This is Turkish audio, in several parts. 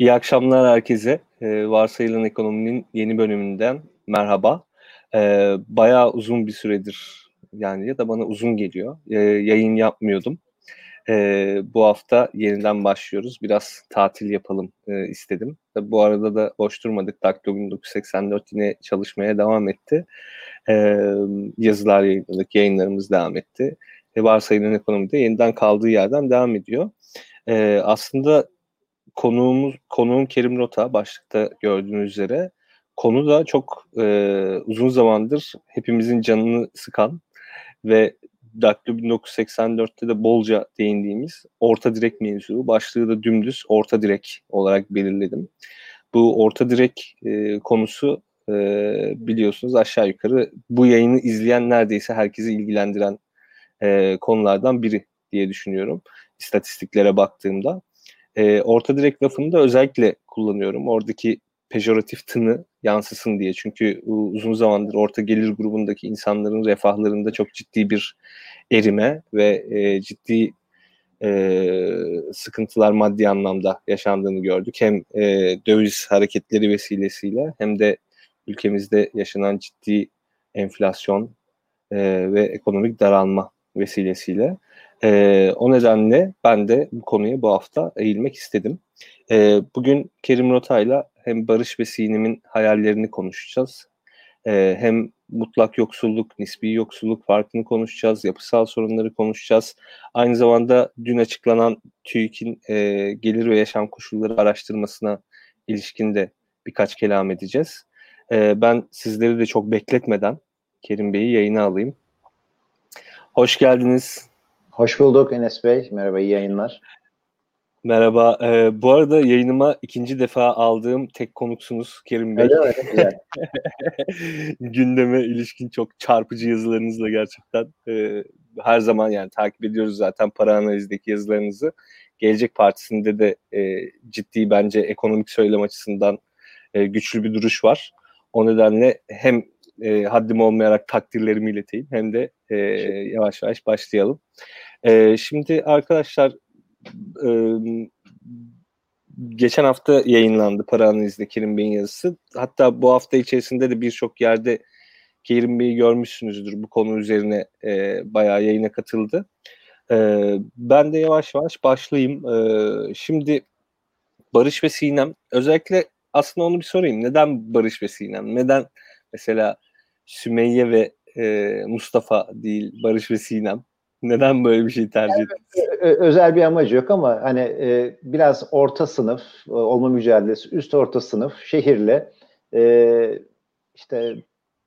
İyi akşamlar herkese. E, Varsayılan Ekonomi'nin yeni bölümünden merhaba. E, bayağı uzun bir süredir yani ya da bana uzun geliyor. E, yayın yapmıyordum. E, bu hafta yeniden başlıyoruz. Biraz tatil yapalım e, istedim. Tabii bu arada da boş durmadık. Daktilo 1984 yine çalışmaya devam etti. E, yazılar yayınladık, yayınlarımız devam etti. E, Varsayılan Ekonomi'de yeniden kaldığı yerden devam ediyor. E, aslında konuğumuz konuğum Kerim Rota başlıkta gördüğünüz üzere konu da çok e, uzun zamandır hepimizin canını sıkan ve Daktilo 1984'te de bolca değindiğimiz orta direk mevzu. Başlığı da dümdüz orta direk olarak belirledim. Bu orta direk e, konusu e, biliyorsunuz aşağı yukarı bu yayını izleyen neredeyse herkesi ilgilendiren e, konulardan biri diye düşünüyorum. İstatistiklere baktığımda. E, orta direk lafını da özellikle kullanıyorum. Oradaki pejoratif tını yansısın diye. Çünkü uzun zamandır orta gelir grubundaki insanların refahlarında çok ciddi bir erime ve e, ciddi e, sıkıntılar maddi anlamda yaşandığını gördük. Hem e, döviz hareketleri vesilesiyle hem de ülkemizde yaşanan ciddi enflasyon e, ve ekonomik daralma vesilesiyle. E, o nedenle ben de bu konuya bu hafta eğilmek istedim. E, bugün Kerim Rota'yla hem Barış ve Sinem'in hayallerini konuşacağız. E, hem mutlak yoksulluk, nispi yoksulluk farkını konuşacağız, yapısal sorunları konuşacağız. Aynı zamanda dün açıklanan TÜİK'in e, gelir ve yaşam koşulları araştırmasına ilişkin de birkaç kelam edeceğiz. E, ben sizleri de çok bekletmeden Kerim Bey'i yayına alayım. Hoş geldiniz. Hoş bulduk Enes Bey. Merhaba, iyi yayınlar. Merhaba. Ee, bu arada yayınıma ikinci defa aldığım tek konuksunuz Kerim Bey. Öyle mi? Gündeme ilişkin çok çarpıcı yazılarınızla gerçekten e, her zaman yani takip ediyoruz zaten para analizdeki yazılarınızı. Gelecek Partisi'nde de e, ciddi bence ekonomik söylem açısından e, güçlü bir duruş var. O nedenle hem e, haddim olmayarak takdirlerimi ileteyim hem de e, yavaş yavaş başlayalım. E, şimdi arkadaşlar e, geçen hafta yayınlandı para analizde Kerim Bey'in yazısı. Hatta bu hafta içerisinde de birçok yerde Kerim Bey'i görmüşsünüzdür. Bu konu üzerine e, bayağı yayına katıldı. E, ben de yavaş yavaş başlayayım. E, şimdi Barış ve Sinem özellikle aslında onu bir sorayım. Neden Barış ve Sinem? Neden mesela Sümeyye ve e, Mustafa değil Barış ve Sinem? Neden böyle bir şey tercih ettiniz? Yani, özel bir amacı yok ama hani e, biraz orta sınıf e, olma mücadelesi, üst orta sınıf şehirle e, işte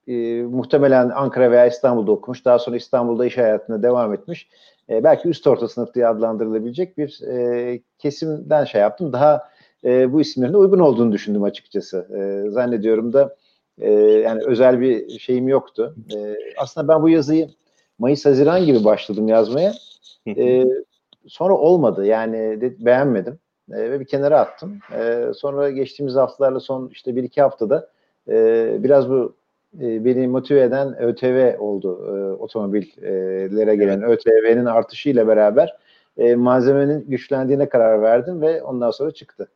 e, muhtemelen Ankara veya İstanbul'da okumuş. Daha sonra İstanbul'da iş hayatına devam etmiş. E, belki üst orta sınıf diye adlandırılabilecek bir e, kesimden şey yaptım. Daha e, bu isimlerin uygun olduğunu düşündüm açıkçası. E, zannediyorum da e, yani özel bir şeyim yoktu. E, aslında ben bu yazıyı Mayıs-Haziran gibi başladım yazmaya. E, sonra olmadı yani de, beğenmedim e, ve bir kenara attım. E, sonra geçtiğimiz haftalarla son işte bir iki haftada e, biraz bu e, beni motive eden ÖTV oldu. E, otomobillere gelen evet. ÖTV'nin artışıyla beraber e, malzemenin güçlendiğine karar verdim ve ondan sonra çıktı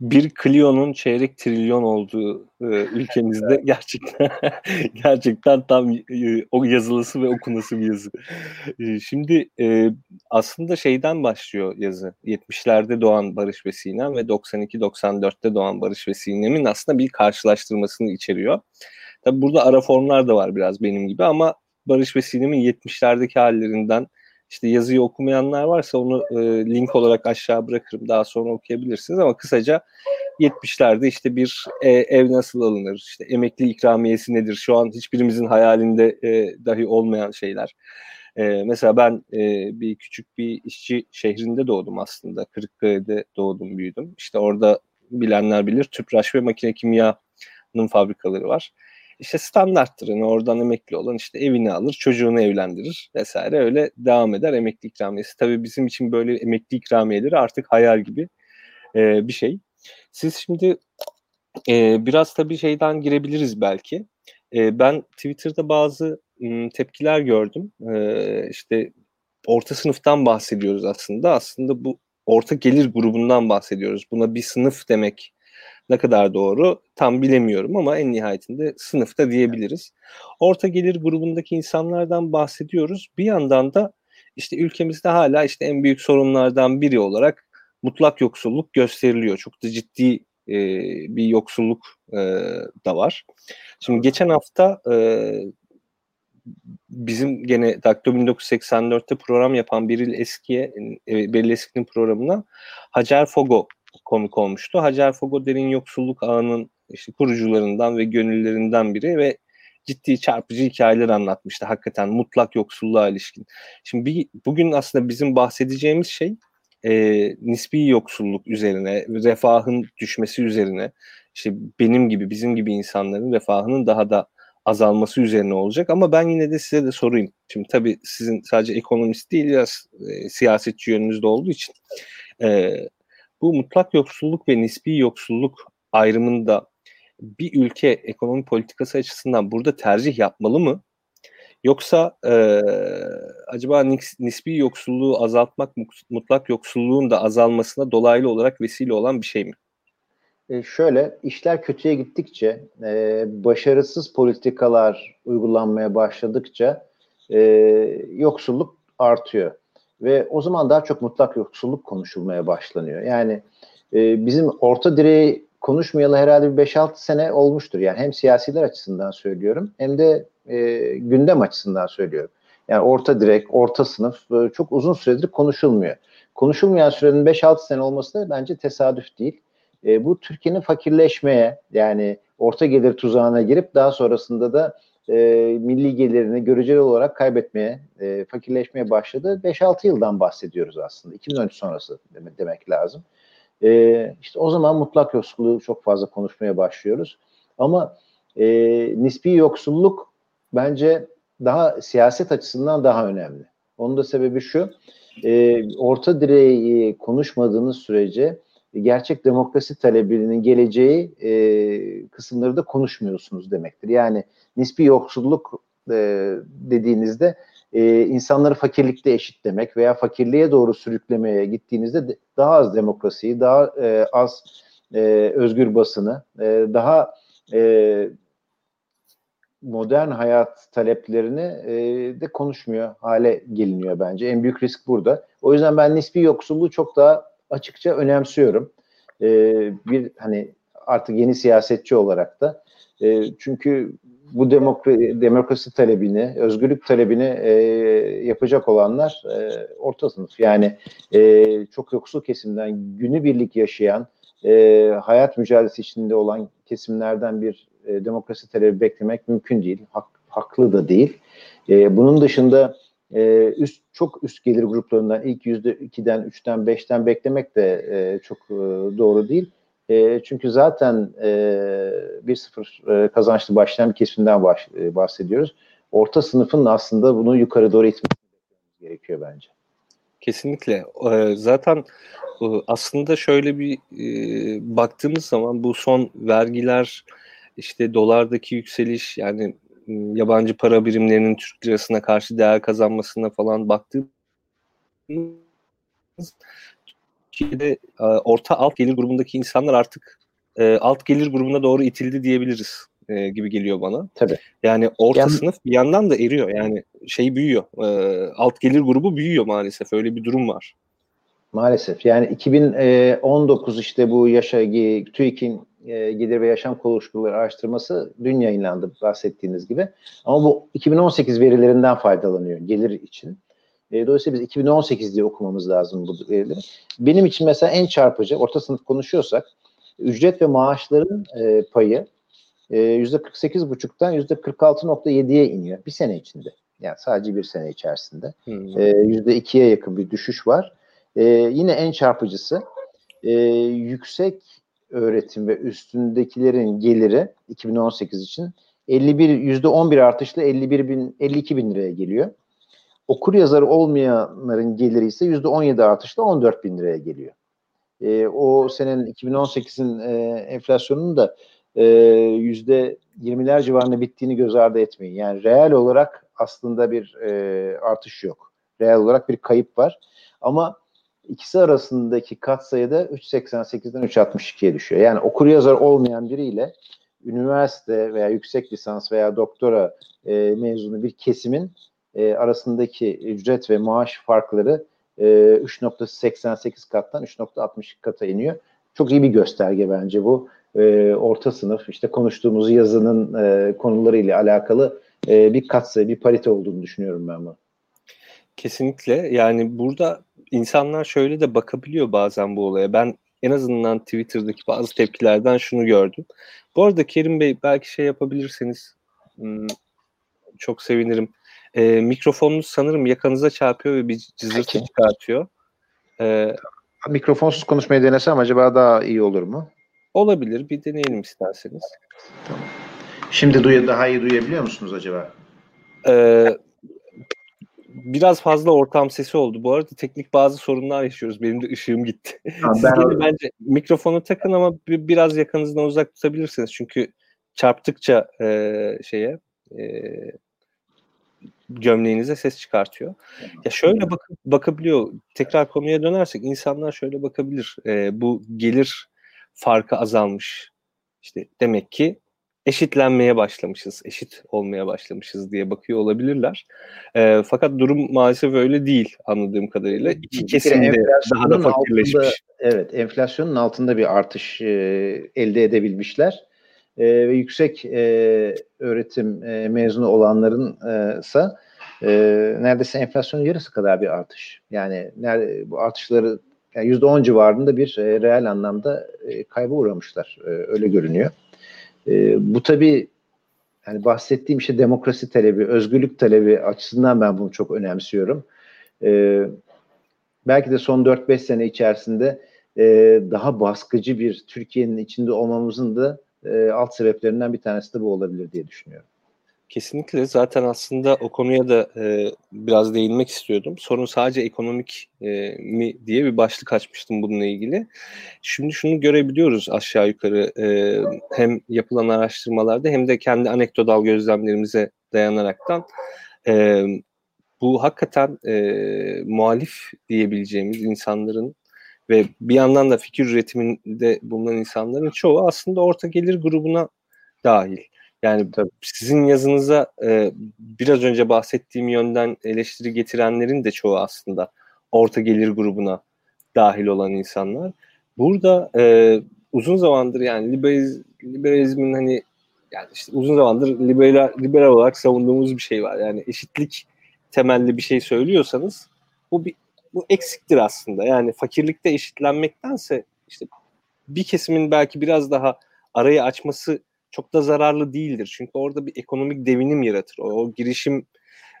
bir Clio'nun çeyrek trilyon olduğu e, ülkemizde gerçekten gerçekten tam e, o yazılısı ve okunası bir yazı. E, şimdi e, aslında şeyden başlıyor yazı. 70'lerde doğan Barış ve Sinem ve 92-94'te doğan Barış ve Sinem'in aslında bir karşılaştırmasını içeriyor. Tabi burada ara formlar da var biraz benim gibi ama Barış ve Sinem'in 70'lerdeki hallerinden işte yazıyı okumayanlar varsa onu e, link olarak aşağı bırakırım. Daha sonra okuyabilirsiniz ama kısaca 70'lerde işte bir e, ev nasıl alınır, işte emekli ikramiyesi nedir? Şu an hiçbirimizin hayalinde e, dahi olmayan şeyler. E, mesela ben e, bir küçük bir işçi şehrinde doğdum aslında. Kırıkkale'de doğdum, büyüdüm. İşte orada bilenler bilir Tüpraş ve makine kimyanın fabrikaları var işte standarttır. Yani oradan emekli olan işte evini alır, çocuğunu evlendirir vesaire öyle devam eder emekli ikramiyesi. Tabii bizim için böyle emekli ikramiyeleri artık hayal gibi e, bir şey. Siz şimdi e, biraz tabii şeyden girebiliriz belki. E, ben Twitter'da bazı m, tepkiler gördüm. E, işte orta sınıftan bahsediyoruz aslında. Aslında bu orta gelir grubundan bahsediyoruz. Buna bir sınıf demek ne kadar doğru tam bilemiyorum ama en nihayetinde sınıfta diyebiliriz. Orta gelir grubundaki insanlardan bahsediyoruz. Bir yandan da işte ülkemizde hala işte en büyük sorunlardan biri olarak mutlak yoksulluk gösteriliyor. Çok da ciddi e, bir yoksulluk e, da var. Şimdi geçen hafta e, bizim gene Daktilo 1984'te program yapan Beril Eski'ye, e, Beril Eski'nin programına Hacer Fogo konuk olmuştu. Hacer Fogo derin yoksulluk ağının işte kurucularından ve gönüllerinden biri ve ciddi çarpıcı hikayeler anlatmıştı hakikaten mutlak yoksulluğa ilişkin. Şimdi bir, bugün aslında bizim bahsedeceğimiz şey e, nispi yoksulluk üzerine, refahın düşmesi üzerine, işte benim gibi, bizim gibi insanların refahının daha da azalması üzerine olacak. Ama ben yine de size de sorayım. Şimdi tabii sizin sadece ekonomist değil, biraz e, siyasetçi yönünüzde olduğu için e, bu mutlak yoksulluk ve nispi yoksulluk ayrımında bir ülke ekonomi politikası açısından burada tercih yapmalı mı? Yoksa e, acaba nispi yoksulluğu azaltmak mutlak yoksulluğun da azalmasına dolaylı olarak vesile olan bir şey mi? E şöyle işler kötüye gittikçe e, başarısız politikalar uygulanmaya başladıkça e, yoksulluk artıyor ve o zaman daha çok mutlak yoksulluk konuşulmaya başlanıyor. Yani e, bizim orta direği konuşmayalı herhalde bir 5-6 sene olmuştur. Yani hem siyasiler açısından söylüyorum hem de e, gündem açısından söylüyorum. Yani orta direk, orta sınıf e, çok uzun süredir konuşulmuyor. Konuşulmayan sürenin 5-6 sene olması da bence tesadüf değil. E, bu Türkiye'nin fakirleşmeye yani orta gelir tuzağına girip daha sonrasında da e, milli gelirini göreceli olarak kaybetmeye, e, fakirleşmeye başladı. 5-6 yıldan bahsediyoruz aslında. 2013 sonrası demek, lazım. E, işte o zaman mutlak yoksulluğu çok fazla konuşmaya başlıyoruz. Ama e, nispi yoksulluk bence daha siyaset açısından daha önemli. Onun da sebebi şu, e, orta direği konuşmadığınız sürece gerçek demokrasi talebinin geleceği e, kısımları da konuşmuyorsunuz demektir. Yani nispi yoksulluk e, dediğinizde e, insanları fakirlikte eşitlemek veya fakirliğe doğru sürüklemeye gittiğinizde daha az demokrasiyi, daha e, az e, özgür basını, e, daha e, modern hayat taleplerini e, de konuşmuyor hale geliniyor bence. En büyük risk burada. O yüzden ben nispi yoksulluğu çok daha açıkça önemsiyorum. E, bir hani artık yeni siyasetçi olarak da. E, çünkü bu demokrasi, demokrasi talebini, özgürlük talebini e, yapacak olanlar e, orta sınıf. Yani e, çok yoksul kesimden günübirlik yaşayan, e, hayat mücadelesi içinde olan kesimlerden bir e, demokrasi talebi beklemek mümkün değil. Hak, haklı da değil. E, bunun dışında e, üst çok üst gelir gruplarından ilk yüzde ikiden, üçten, beşten beklemek de e, çok e, doğru değil. E, çünkü zaten e, 1-0 e, kazançlı başlayan bir kesimden baş, e, bahsediyoruz. Orta sınıfın aslında bunu yukarı doğru itmesi gerekiyor bence. Kesinlikle. Ee, zaten e, aslında şöyle bir e, baktığımız zaman bu son vergiler işte dolardaki yükseliş yani yabancı para birimlerinin Türk lirasına karşı değer kazanmasına falan baktığımız Türkiye'de e, orta alt gelir grubundaki insanlar artık e, alt gelir grubuna doğru itildi diyebiliriz e, gibi geliyor bana. Tabii. Yani orta yani, sınıf bir yandan da eriyor. Yani şey büyüyor. E, alt gelir grubu büyüyor maalesef. Öyle bir durum var. Maalesef. Yani 2019 işte bu yaşa TÜİK'in e, gelir ve yaşam koşulları araştırması dün yayınlandı bahsettiğiniz gibi. Ama bu 2018 verilerinden faydalanıyor gelir için. E, dolayısıyla biz 2018 diye okumamız lazım bu verileri. Benim için mesela en çarpıcı, orta sınıf konuşuyorsak, ücret ve maaşların e, payı e, %48,5'tan %46,7'ye iniyor bir sene içinde. Yani sadece bir sene içerisinde. Hmm. E, %2'ye yakın bir düşüş var. E, yine en çarpıcısı e, yüksek öğretim ve üstündekilerin geliri 2018 için 51 %11 artışla 51 bin 52 bin liraya geliyor. Okur yazarı olmayanların geliri ise %17 artışla 14 bin liraya geliyor. E, o senenin 2018'in e, enflasyonunun da e, %20'ler civarında bittiğini göz ardı etmeyin. Yani reel olarak aslında bir e, artış yok. Reel olarak bir kayıp var. Ama ikisi arasındaki katsayıda 3.88'den 3.62'ye düşüyor. Yani okur yazar olmayan biriyle üniversite veya yüksek lisans veya doktora e, mezunu bir kesimin e, arasındaki ücret ve maaş farkları e, 3.88 kattan 3.62 kata iniyor. Çok iyi bir gösterge bence bu. E, orta sınıf işte konuştuğumuz yazının e, konularıyla alakalı e, bir katsayı, bir parite olduğunu düşünüyorum ben bunu. Kesinlikle. Yani burada insanlar şöyle de bakabiliyor bazen bu olaya. Ben en azından Twitter'daki bazı tepkilerden şunu gördüm. Bu arada Kerim Bey belki şey yapabilirseniz hmm, çok sevinirim. E, mikrofonunuz sanırım yakanıza çarpıyor ve bir cızırtı Peki. çıkartıyor. E, Mikrofonsuz konuşmayı denesem acaba daha iyi olur mu? Olabilir. Bir deneyelim isterseniz. Tamam. Şimdi duy daha iyi duyabiliyor musunuz acaba? Ee, biraz fazla ortam sesi oldu. Bu arada teknik bazı sorunlar yaşıyoruz. Benim de ışığım gitti. Ha, Siz ben... bence mikrofonu takın ama biraz yakınızdan uzak tutabilirsiniz. Çünkü çarptıkça e, şeye e, gömleğinize ses çıkartıyor. Ya şöyle bak bakabiliyor. Tekrar konuya dönersek insanlar şöyle bakabilir. E, bu gelir farkı azalmış. İşte demek ki eşitlenmeye başlamışız, eşit olmaya başlamışız diye bakıyor olabilirler. E, fakat durum maalesef öyle değil anladığım kadarıyla. İki kesim de daha da fakirleşmiş. Altında, evet, enflasyonun altında bir artış e, elde edebilmişler. E, ve yüksek e, öğretim e, mezunu olanların e, ise e, neredeyse enflasyonun yarısı kadar bir artış. Yani nerede, bu artışları yani %10 civarında bir e, reel anlamda e, kayba uğramışlar. E, öyle görünüyor. E, bu tabii yani bahsettiğim işte demokrasi talebi, özgürlük talebi açısından ben bunu çok önemsiyorum. E, belki de son 4-5 sene içerisinde e, daha baskıcı bir Türkiye'nin içinde olmamızın da e, alt sebeplerinden bir tanesi de bu olabilir diye düşünüyorum. Kesinlikle zaten aslında o konuya da e, biraz değinmek istiyordum. Sorun sadece ekonomik e, mi diye bir başlık açmıştım bununla ilgili. Şimdi şunu görebiliyoruz aşağı yukarı e, hem yapılan araştırmalarda hem de kendi anekdotal gözlemlerimize dayanaraktan e, bu hakikaten e, muhalif diyebileceğimiz insanların ve bir yandan da fikir üretiminde bulunan insanların çoğu aslında orta gelir grubuna dahil. Yani Tabii. sizin yazınıza e, biraz önce bahsettiğim yönden eleştiri getirenlerin de çoğu aslında orta gelir grubuna dahil olan insanlar. Burada e, uzun zamandır yani liberaliz, liberalizmin hani yani işte uzun zamandır liberal, liberal olarak savunduğumuz bir şey var. Yani eşitlik temelli bir şey söylüyorsanız bu bir bu eksiktir aslında. Yani fakirlikte eşitlenmektense işte bir kesimin belki biraz daha arayı açması çok da zararlı değildir. Çünkü orada bir ekonomik devinim yaratır. O, o girişim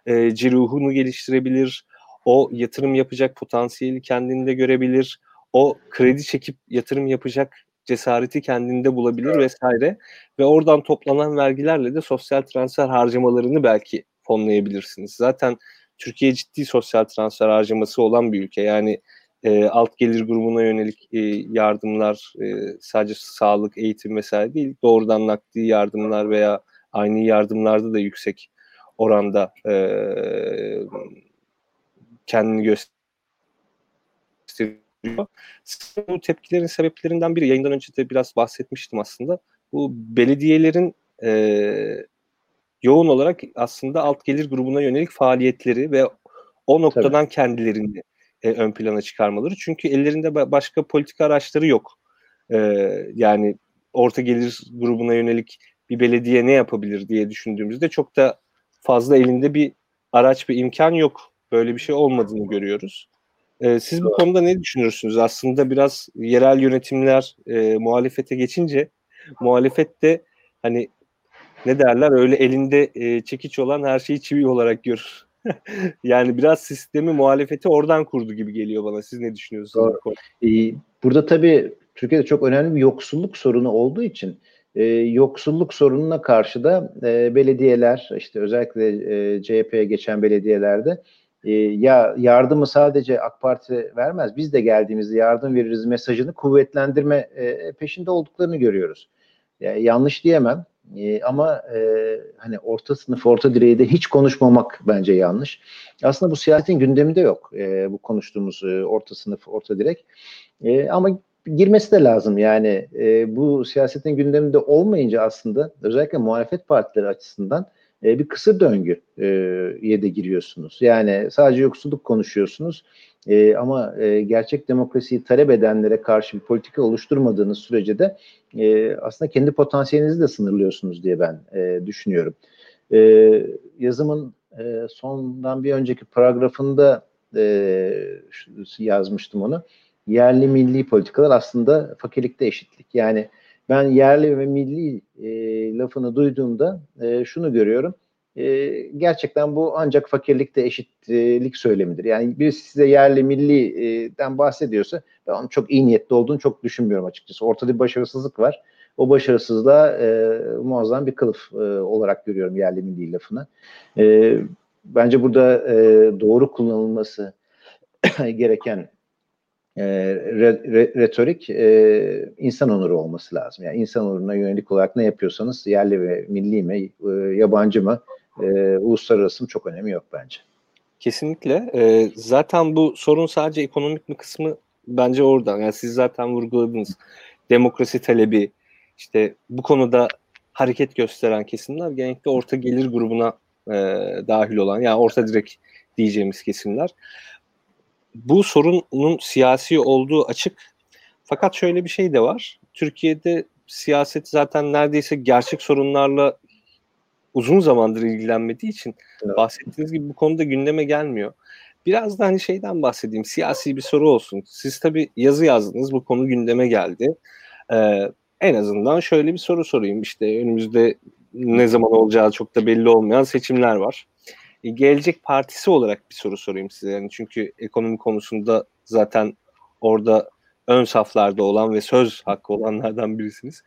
e, ruhunu geliştirebilir. O yatırım yapacak potansiyeli kendinde görebilir. O kredi çekip yatırım yapacak cesareti kendinde bulabilir evet. vesaire. Ve oradan toplanan vergilerle de sosyal transfer harcamalarını belki fonlayabilirsiniz. Zaten Türkiye ciddi sosyal transfer harcaması olan bir ülke. Yani e, alt gelir grubuna yönelik e, yardımlar e, sadece sağlık, eğitim vesaire değil, doğrudan nakdi yardımlar veya aynı yardımlarda da yüksek oranda e, kendini gösteriyor. Bu tepkilerin sebeplerinden biri, yayından önce de biraz bahsetmiştim aslında, bu belediyelerin e, yoğun olarak aslında alt gelir grubuna yönelik faaliyetleri ve o noktadan Tabii. kendilerini e, ön plana çıkarmaları. Çünkü ellerinde başka politika araçları yok. E, yani orta gelir grubuna yönelik bir belediye ne yapabilir diye düşündüğümüzde çok da fazla elinde bir araç bir imkan yok. Böyle bir şey olmadığını görüyoruz. E, siz bu konuda ne düşünürsünüz? Aslında biraz yerel yönetimler e, muhalefete geçince muhalefet de hani ne derler öyle elinde e, çekiç olan her şeyi çivi olarak görür. yani biraz sistemi muhalefeti oradan kurdu gibi geliyor bana. Siz ne düşünüyorsunuz? Ee, burada tabii Türkiye'de çok önemli bir yoksulluk sorunu olduğu için e, yoksulluk sorununa karşı da e, belediyeler işte özellikle e, CHP'ye geçen belediyelerde e, ya yardımı sadece AK Parti vermez biz de geldiğimizde yardım veririz mesajını kuvvetlendirme e, peşinde olduklarını görüyoruz. Yani yanlış diyemem. E, ama e, hani orta sınıf, orta direği de hiç konuşmamak bence yanlış. Aslında bu siyasetin gündeminde yok e, bu konuştuğumuz e, orta sınıf, orta direk. E, ama girmesi de lazım yani e, bu siyasetin gündeminde olmayınca aslında özellikle muhalefet partileri açısından e, bir kısır döngüye e, de giriyorsunuz. Yani sadece yoksulluk konuşuyorsunuz e, ama e, gerçek demokrasiyi talep edenlere karşı bir politika oluşturmadığınız sürece de e, aslında kendi potansiyelinizi de sınırlıyorsunuz diye ben e, düşünüyorum. E, yazımın e, sondan bir önceki paragrafında e, yazmıştım onu. Yerli milli politikalar aslında fakirlikte eşitlik. Yani ben yerli ve milli e, lafını duyduğumda e, şunu görüyorum. E, gerçekten bu ancak fakirlikte eşitlik söylemidir. Yani birisi size yerli milliden bahsediyorsa ben onun çok iyi niyetli olduğunu çok düşünmüyorum açıkçası. Ortada bir başarısızlık var. O başarısızlığa e, muazzam bir kılıf e, olarak görüyorum yerli milli lafını. E, bence burada e, doğru kullanılması gereken e, re, re, retorik e, insan onuru olması lazım. Yani insan onuruna yönelik olarak ne yapıyorsanız yerli ve milli mi, e, yabancı mı, e, uluslararası mı çok önemi yok bence. Kesinlikle. E, zaten bu sorun sadece ekonomik mi kısmı bence oradan. Yani siz zaten vurguladınız. Demokrasi talebi, işte bu konuda hareket gösteren kesimler genellikle orta gelir grubuna e, dahil olan, yani orta direk diyeceğimiz kesimler bu sorunun siyasi olduğu açık. Fakat şöyle bir şey de var. Türkiye'de siyaset zaten neredeyse gerçek sorunlarla uzun zamandır ilgilenmediği için evet. bahsettiğiniz gibi bu konuda gündeme gelmiyor. Biraz da hani şeyden bahsedeyim. Siyasi bir soru olsun. Siz tabii yazı yazdınız. Bu konu gündeme geldi. Ee, en azından şöyle bir soru sorayım. İşte önümüzde ne zaman olacağı çok da belli olmayan seçimler var. E, gelecek partisi olarak bir soru sorayım size. Yani çünkü ekonomi konusunda zaten orada ön saflarda olan ve söz hakkı olanlardan birisiniz.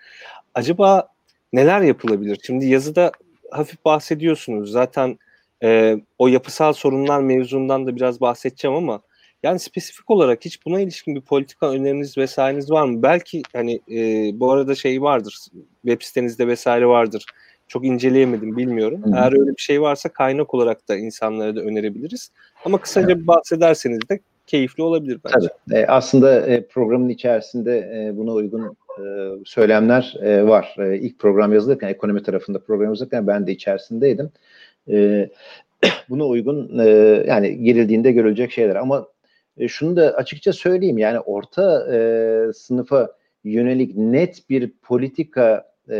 Acaba neler yapılabilir? Şimdi yazıda hafif bahsediyorsunuz. Zaten e, o yapısal sorunlar mevzundan da biraz bahsedeceğim ama yani spesifik olarak hiç buna ilişkin bir politika öneriniz vesaireniz var mı? Belki hani e, bu arada şey vardır, web sitenizde vesaire vardır çok inceleyemedim bilmiyorum. Hı. Eğer öyle bir şey varsa kaynak olarak da insanlara da önerebiliriz. Ama kısaca evet. bahsederseniz de keyifli olabilir bence. Tabii. E, aslında e, programın içerisinde e, buna uygun e, söylemler e, var. E, ilk program yazılırken, ekonomi tarafında program yazılırken ben de içerisindeydim. E, buna uygun e, yani girildiğinde görülecek şeyler. Ama e, şunu da açıkça söyleyeyim yani orta e, sınıfa yönelik net bir politika e,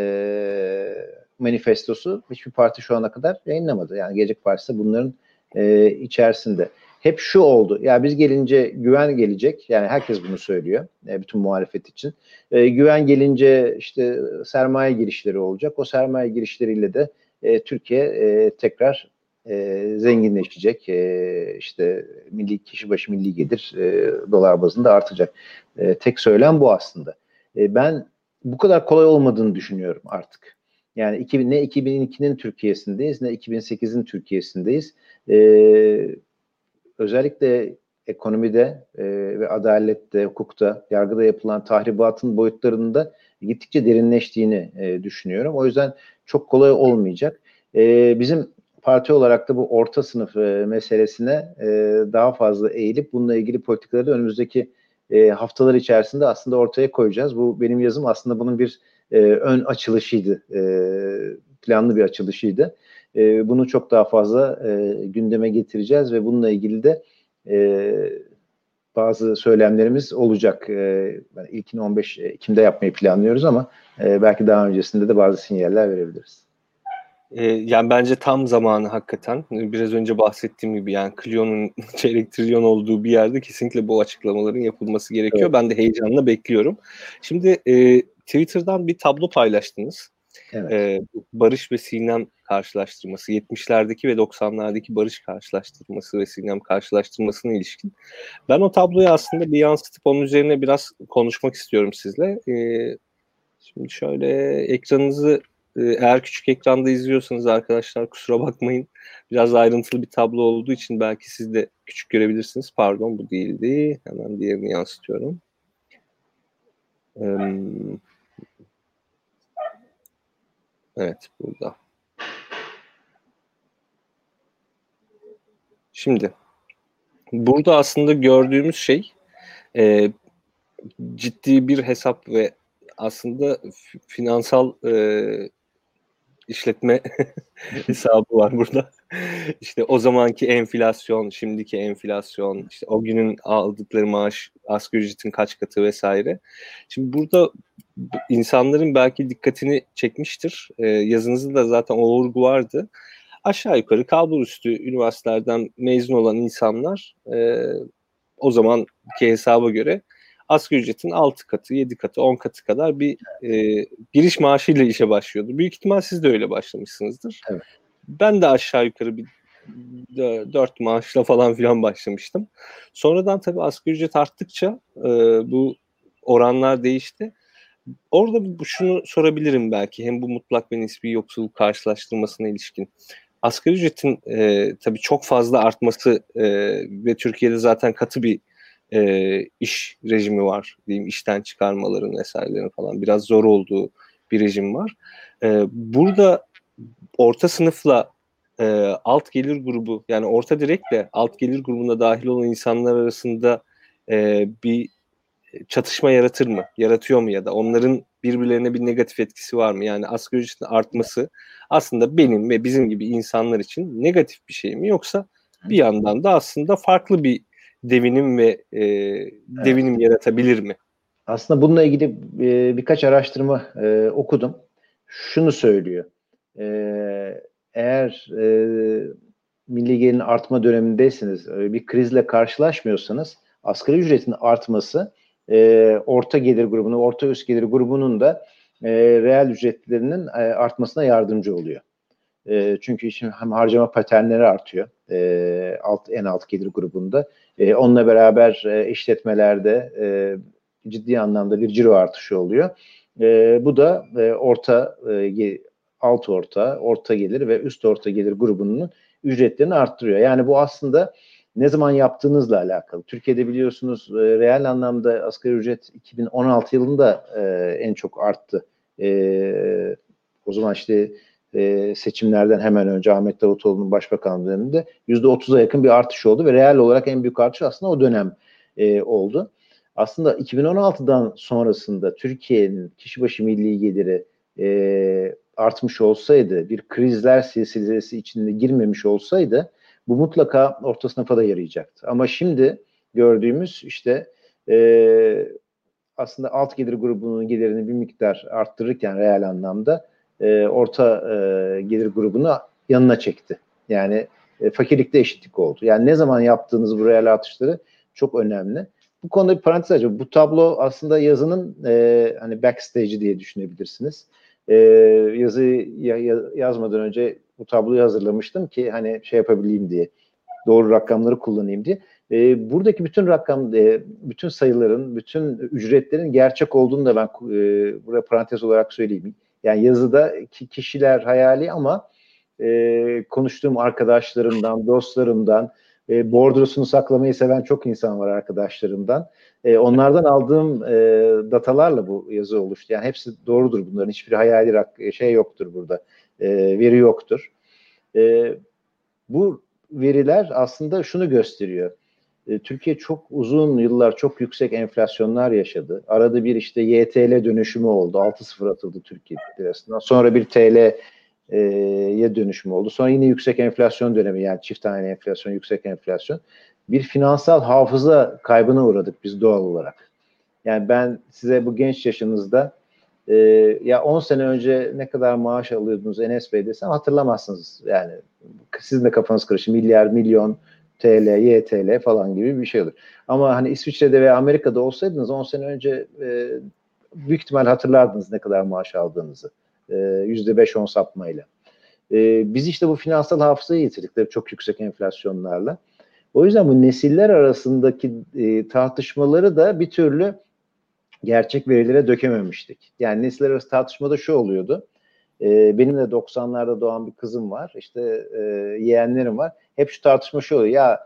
manifestosu hiçbir parti şu ana kadar yayınlamadı. Yani Gelecek Partisi bunların e, içerisinde. Hep şu oldu. Ya biz gelince güven gelecek. Yani herkes bunu söylüyor. E, bütün muhalefet için. E, güven gelince işte sermaye girişleri olacak. O sermaye girişleriyle de e, Türkiye e, tekrar e, zenginleşecek. E, işte milli kişi başı milli gelir e, dolar bazında artacak. E, tek söylem bu aslında. E, ben bu kadar kolay olmadığını düşünüyorum artık. Yani 2000, ne 2002'nin Türkiye'sindeyiz ne 2008'in Türkiye'sindeyiz. Ee, özellikle ekonomide e, ve adalette, hukukta, yargıda yapılan tahribatın boyutlarında gittikçe derinleştiğini e, düşünüyorum. O yüzden çok kolay olmayacak. E, bizim parti olarak da bu orta sınıf e, meselesine e, daha fazla eğilip bununla ilgili politikaları önümüzdeki e, haftalar içerisinde aslında ortaya koyacağız. Bu benim yazım aslında bunun bir e, ön açılışıydı. E, planlı bir açılışıydı. E, bunu çok daha fazla e, gündeme getireceğiz ve bununla ilgili de e, bazı söylemlerimiz olacak. E, yani ilkini 15 Ekim'de yapmayı planlıyoruz ama e, belki daha öncesinde de bazı sinyaller verebiliriz. E, yani bence tam zamanı hakikaten. Biraz önce bahsettiğim gibi yani Clio'nun çeyrek trilyon olduğu bir yerde kesinlikle bu açıklamaların yapılması gerekiyor. Evet. Ben de heyecanla bekliyorum. Şimdi e, Twitter'dan bir tablo paylaştınız. Evet. Ee, Barış ve Sinem karşılaştırması, 70'lerdeki ve 90'lardaki Barış karşılaştırması ve Sinem karşılaştırmasına ilişkin. Ben o tabloyu aslında bir yansıtıp onun üzerine biraz konuşmak istiyorum sizle. Ee, şimdi şöyle ekranınızı e, eğer küçük ekranda izliyorsanız arkadaşlar kusura bakmayın. Biraz ayrıntılı bir tablo olduğu için belki siz de küçük görebilirsiniz. Pardon bu değildi. Hemen diğerini yansıtıyorum. Ee, Evet burada. Şimdi burada aslında gördüğümüz şey e, ciddi bir hesap ve aslında finansal e, işletme hesabı var burada. İşte o zamanki enflasyon, şimdiki enflasyon, işte o günün aldıkları maaş, asgari ücretin kaç katı vesaire. Şimdi burada insanların belki dikkatini çekmiştir. E, yazınızda da zaten o vurgu vardı. Aşağı yukarı kalbur üstü üniversitelerden mezun olan insanlar e, o zamanki hesaba göre asgari ücretin 6 katı, 7 katı, 10 katı kadar bir e, giriş maaşıyla işe başlıyordu. Büyük ihtimal siz de öyle başlamışsınızdır. Evet. Ben de aşağı yukarı bir 4 maaşla falan filan başlamıştım. Sonradan tabii asgari ücret arttıkça e, bu oranlar değişti. Orada şunu sorabilirim belki hem bu mutlak ve nispi yoksulluk karşılaştırmasına ilişkin. Asgari ücretin e, tabii çok fazla artması e, ve Türkiye'de zaten katı bir e, iş rejimi var diyeyim işten çıkarmaların vesairelerin falan biraz zor olduğu bir rejim var. E, burada orta sınıfla e, alt gelir grubu yani orta direkle alt gelir grubuna dahil olan insanlar arasında e, bir çatışma yaratır mı? Yaratıyor mu ya da onların birbirlerine bir negatif etkisi var mı? Yani asgari ücretin artması aslında benim ve bizim gibi insanlar için negatif bir şey mi? Yoksa bir yandan da aslında farklı bir devinim ve e, devinim evet. yaratabilir mi? Aslında bununla ilgili e, birkaç araştırma e, okudum. Şunu söylüyor. E, eğer e, milli gelirin artma dönemindeyseniz, e, bir krizle karşılaşmıyorsanız asgari ücretin artması e, orta gelir grubunun, orta üst gelir grubunun da e, reel ücretlerinin e, artmasına yardımcı oluyor. E, çünkü şimdi hem harcama paternleri artıyor e, alt en alt gelir grubunda. E, onunla beraber e, işletmelerde e, ciddi anlamda bir ciro artışı oluyor. E, bu da e, orta e, alt orta, orta gelir ve üst orta gelir grubunun ücretlerini arttırıyor. Yani bu aslında ne zaman yaptığınızla alakalı. Türkiye'de biliyorsunuz e, reel anlamda asgari ücret 2016 yılında e, en çok arttı. E, o zaman işte e, seçimlerden hemen önce Ahmet Davutoğlu'nun başbakan döneminde %30'a yakın bir artış oldu ve reel olarak en büyük artış aslında o dönem e, oldu. Aslında 2016'dan sonrasında Türkiye'nin kişi başı milli geliri e, artmış olsaydı, bir krizler silsilesi içinde girmemiş olsaydı bu mutlaka orta sınıfa da yarayacaktı. Ama şimdi gördüğümüz işte e, aslında alt gelir grubunun gelirini bir miktar arttırırken reel anlamda e, orta e, gelir grubunu yanına çekti. Yani e, fakirlikte eşitlik oldu. Yani ne zaman yaptığınız bu reel artışları çok önemli. Bu konuda bir parantez açayım. Bu tablo aslında yazının e, hani backstage diye düşünebilirsiniz. E, yazıyı ya, yazmadan önce bu tabloyu hazırlamıştım ki hani şey yapabileyim diye. Doğru rakamları kullanayım diye. E, buradaki bütün rakam, e, bütün sayıların, bütün ücretlerin gerçek olduğunu da ben e, buraya parantez olarak söyleyeyim. Yani yazıda kişiler hayali ama e, konuştuğum arkadaşlarımdan, dostlarımdan, e, bordrosunu saklamayı seven çok insan var arkadaşlarımdan. E, onlardan aldığım e, datalarla bu yazı oluştu. Yani hepsi doğrudur bunların. Hiçbir hayali şey yoktur burada. E, veri yoktur. E, bu veriler aslında şunu gösteriyor. E, Türkiye çok uzun yıllar çok yüksek enflasyonlar yaşadı. Arada bir işte YTL dönüşümü oldu. 6-0 atıldı Türkiye lirasından. Sonra bir TL'ye dönüşümü oldu. Sonra yine yüksek enflasyon dönemi yani çift tane enflasyon, yüksek enflasyon. Bir finansal hafıza kaybına uğradık biz doğal olarak. Yani ben size bu genç yaşınızda e, ya 10 sene önce ne kadar maaş alıyordunuz Enes Bey desem hatırlamazsınız. Yani sizin de kafanız karışır. Milyar, milyon, TL, YTL falan gibi bir şey olur. Ama hani İsviçre'de veya Amerika'da olsaydınız 10 sene önce e, büyük ihtimal hatırlardınız ne kadar maaş aldığınızı. E, %5-10 sapmayla. E, biz işte bu finansal hafızayı yitirdik tabii çok yüksek enflasyonlarla. O yüzden bu nesiller arasındaki e, tartışmaları da bir türlü gerçek verilere dökememiştik. Yani nesiller arası tartışmada şu oluyordu. E, benim de 90'larda doğan bir kızım var. İşte e, yeğenlerim var. Hep şu tartışma şu oluyor. Ya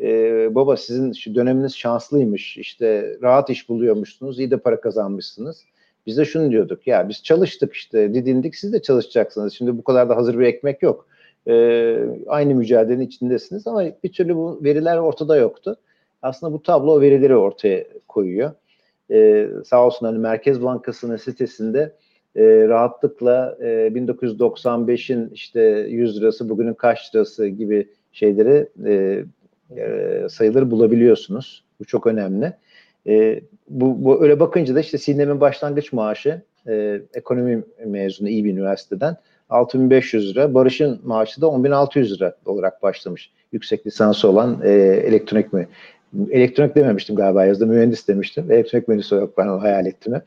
e, baba sizin şu döneminiz şanslıymış. İşte rahat iş buluyormuşsunuz. iyi de para kazanmışsınız. Biz de şunu diyorduk ya biz çalıştık işte didindik siz de çalışacaksınız. Şimdi bu kadar da hazır bir ekmek yok. Ee, aynı mücadelenin içindesiniz ama bir türlü bu veriler ortada yoktu. Aslında bu tablo verileri ortaya koyuyor. Ee, sağ olsun hani Merkez Bankası'nın sitesinde e, rahatlıkla e, 1995'in işte 100 lirası bugünün kaç lirası gibi şeyleri e, e, sayıları bulabiliyorsunuz. Bu çok önemli. E, bu, bu öyle bakınca da işte Sinem'in başlangıç maaşı e, ekonomi mezunu iyi bir üniversiteden 6500 lira. Barış'ın maaşı da 10600 lira olarak başlamış. Yüksek lisansı olan e, elektronik mi? Elektronik dememiştim galiba yazdım. Mühendis demiştim. Elektronik mühendisi olarak ben hayal ettim hep.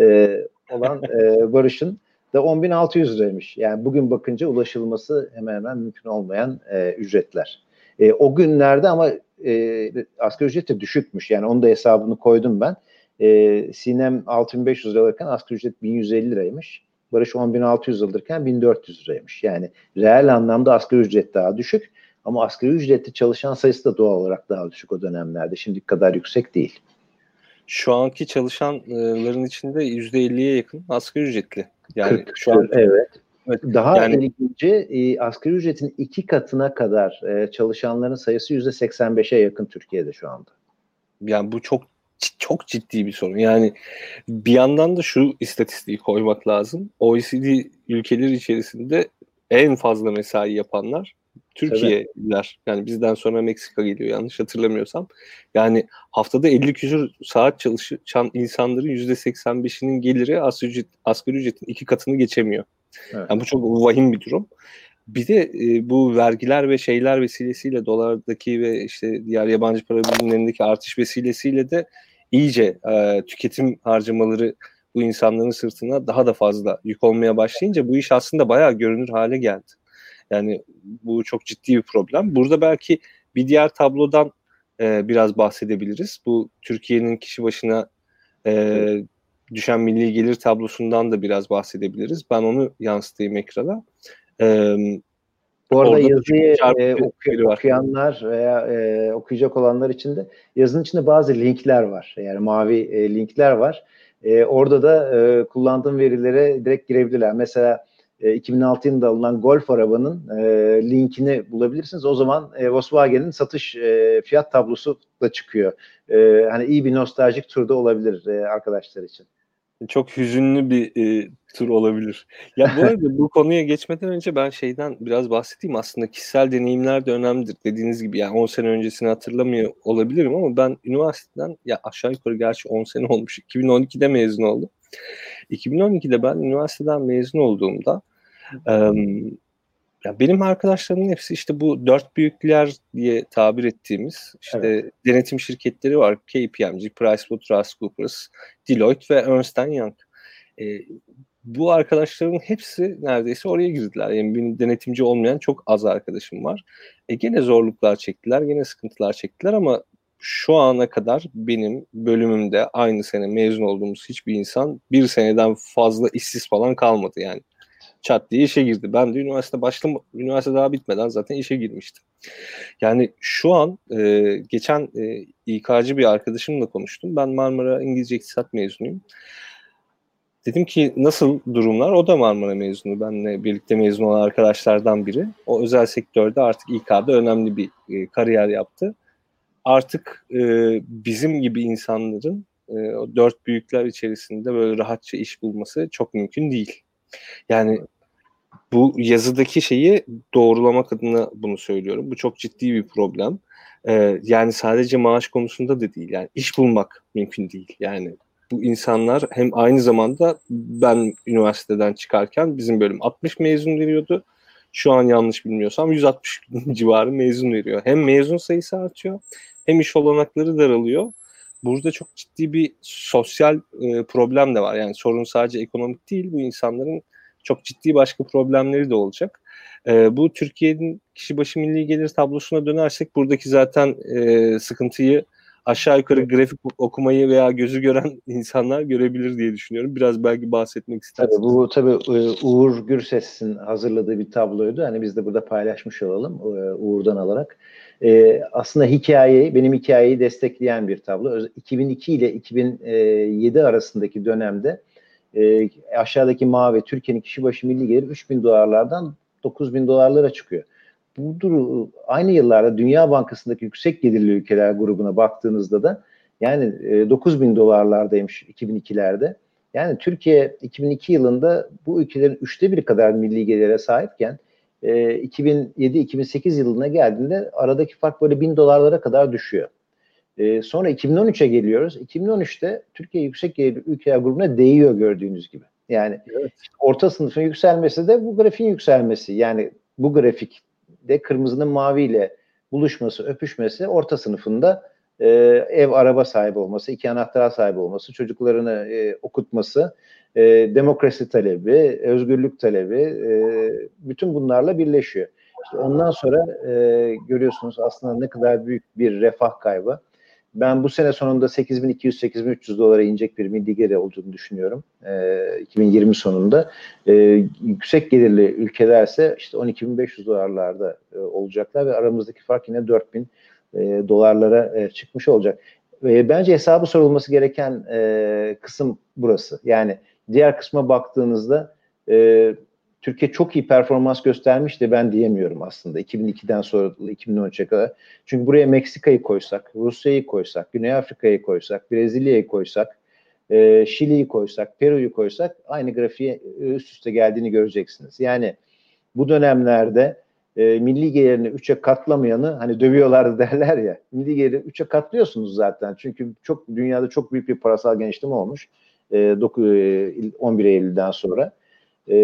E, olan e, Barış'ın da 10.600 liraymış. Yani bugün bakınca ulaşılması hemen hemen mümkün olmayan e, ücretler. E, o günlerde ama e, asgari ücret de düşükmüş. Yani onun da hesabını koydum ben. E, Sinem 6500 lira alırken asgari ücret 1150 liraymış. Barış 10.600 alırken 1400 liraymış. Yani reel anlamda asgari ücret daha düşük. Ama asgari ücretli çalışan sayısı da doğal olarak daha düşük o dönemlerde. Şimdi kadar yüksek değil. Şu anki çalışanların içinde %50'ye yakın asgari ücretli. Yani 40, şu an evet. Evet, Daha yani, ilginci e, asgari ücretin iki katına kadar e, çalışanların sayısı yüzde 85'e yakın Türkiye'de şu anda. Yani bu çok çok ciddi bir sorun. Yani bir yandan da şu istatistiği koymak lazım. OECD ülkeleri içerisinde en fazla mesai yapanlar Türkiye'liler. Yani bizden sonra Meksika geliyor yanlış hatırlamıyorsam. Yani haftada 50 küsur saat çalışan insanların %85'inin geliri asgari, ücret, asgari ücretin iki katını geçemiyor. Evet. Yani bu çok vahim bir durum. Bir de e, bu vergiler ve şeyler vesilesiyle dolardaki ve işte diğer yabancı para birimlerindeki artış vesilesiyle de iyice e, tüketim harcamaları bu insanların sırtına daha da fazla yük olmaya başlayınca bu iş aslında bayağı görünür hale geldi. Yani bu çok ciddi bir problem. Burada belki bir diğer tablodan e, biraz bahsedebiliriz. Bu Türkiye'nin kişi başına e, düşen milli gelir tablosundan da biraz bahsedebiliriz. Ben onu yansıtayım ekrana. E, bu arada yazıyı e, oku, okuyanlar veya e, okuyacak olanlar için de yazının içinde bazı linkler var. Yani mavi e, linkler var. E, orada da e, kullandığım verilere direkt girebilirler. Mesela e, 2006 yılında alınan Golf arabanın e, linkini bulabilirsiniz. O zaman e, Volkswagen'in satış e, fiyat tablosu da çıkıyor. E, hani iyi bir nostaljik turda olabilir e, arkadaşlar için. Çok hüzünlü bir e, tur olabilir. Ya bu arada bu konuya geçmeden önce ben şeyden biraz bahsedeyim. Aslında kişisel deneyimler de önemlidir. Dediğiniz gibi yani 10 sene öncesini hatırlamıyor olabilirim ama ben üniversiteden ya aşağı yukarı gerçi 10 sene olmuş. 2012'de mezun oldum. 2012'de ben üniversiteden mezun olduğumda ya benim arkadaşlarımın hepsi işte bu dört büyükler diye tabir ettiğimiz işte evet. denetim şirketleri var. KPMG, PricewaterhouseCoopers, Deloitte ve Ernst Young. E, bu arkadaşlarımın hepsi neredeyse oraya girdiler. Yani benim denetimci olmayan çok az arkadaşım var. E, gene zorluklar çektiler, gene sıkıntılar çektiler ama şu ana kadar benim bölümümde aynı sene mezun olduğumuz hiçbir insan bir seneden fazla işsiz falan kalmadı yani çat diye işe girdi. Ben de üniversite başlam üniversite daha bitmeden zaten işe girmiştim. Yani şu an e, geçen e, İK'cı bir arkadaşımla konuştum. Ben Marmara İngilizce İktisat mezunuyum. Dedim ki nasıl durumlar? O da Marmara mezunu. Benle birlikte mezun olan arkadaşlardan biri. O özel sektörde artık İK'da önemli bir e, kariyer yaptı. Artık e, bizim gibi insanların e, o dört büyükler içerisinde böyle rahatça iş bulması çok mümkün değil. Yani bu yazıdaki şeyi doğrulamak adına bunu söylüyorum. Bu çok ciddi bir problem. Ee, yani sadece maaş konusunda da değil. Yani iş bulmak mümkün değil. Yani bu insanlar hem aynı zamanda ben üniversiteden çıkarken bizim bölüm 60 mezun veriyordu. Şu an yanlış bilmiyorsam 160 civarı mezun veriyor. Hem mezun sayısı artıyor hem iş olanakları daralıyor. Burada çok ciddi bir sosyal e, problem de var. Yani sorun sadece ekonomik değil. Bu insanların çok ciddi başka problemleri de olacak. E, bu Türkiye'nin kişi başı milli gelir tablosuna dönersek buradaki zaten e, sıkıntıyı aşağı yukarı grafik okumayı veya gözü gören insanlar görebilir diye düşünüyorum. Biraz belki bahsetmek istersiniz. Tabii bu tabii e, Uğur Gürses'in hazırladığı bir tabloydu. Hani biz de burada paylaşmış olalım e, Uğur'dan alarak. Ee, aslında hikayeyi, benim hikayeyi destekleyen bir tablo. 2002 ile 2007 arasındaki dönemde e, aşağıdaki mavi Türkiye'nin kişi başı milli geliri 3 bin dolarlardan 9 bin dolarlara çıkıyor. Bu duru, aynı yıllarda Dünya Bankası'ndaki yüksek gelirli ülkeler grubuna baktığınızda da yani e, 9 bin dolarlardaymış 2002'lerde. Yani Türkiye 2002 yılında bu ülkelerin üçte bir kadar milli gelire sahipken e, 2007-2008 yılına geldiğinde aradaki fark böyle bin dolarlara kadar düşüyor. E, sonra 2013'e geliyoruz. 2013'te Türkiye yüksek gelirli ülkeler grubuna değiyor gördüğünüz gibi. Yani evet. orta sınıfın yükselmesi de bu grafiğin yükselmesi. Yani bu grafikte kırmızının maviyle buluşması, öpüşmesi orta sınıfında e, ev araba sahibi olması, iki anahtara sahibi olması, çocuklarını e, okutması, e, demokrasi talebi, özgürlük talebi e, bütün bunlarla birleşiyor. İşte ondan sonra e, görüyorsunuz aslında ne kadar büyük bir refah kaybı. Ben bu sene sonunda 8200-8300 dolara inecek bir milli gelir olduğunu düşünüyorum. E, 2020 sonunda. E, yüksek gelirli ülkelerse işte 12.500 dolarlarda e, olacaklar ve aramızdaki fark yine 4000 e, dolarlara e, çıkmış olacak. E, bence hesabı sorulması gereken e, kısım burası. Yani diğer kısma baktığınızda e, Türkiye çok iyi performans göstermiş de ben diyemiyorum aslında 2002'den sonra 2013'e kadar. Çünkü buraya Meksika'yı koysak, Rusya'yı koysak, Güney Afrika'yı koysak, Brezilya'yı koysak, e, Şili'yi koysak, Peru'yu koysak aynı grafiğe üst üste geldiğini göreceksiniz. Yani bu dönemlerde e, milli gelirini 3'e katlamayanı hani dövüyorlardı derler ya. Milli geliri 3'e katlıyorsunuz zaten. Çünkü çok dünyada çok büyük bir parasal genişleme olmuş. E, 9, e, 11 Eylül'den sonra. E,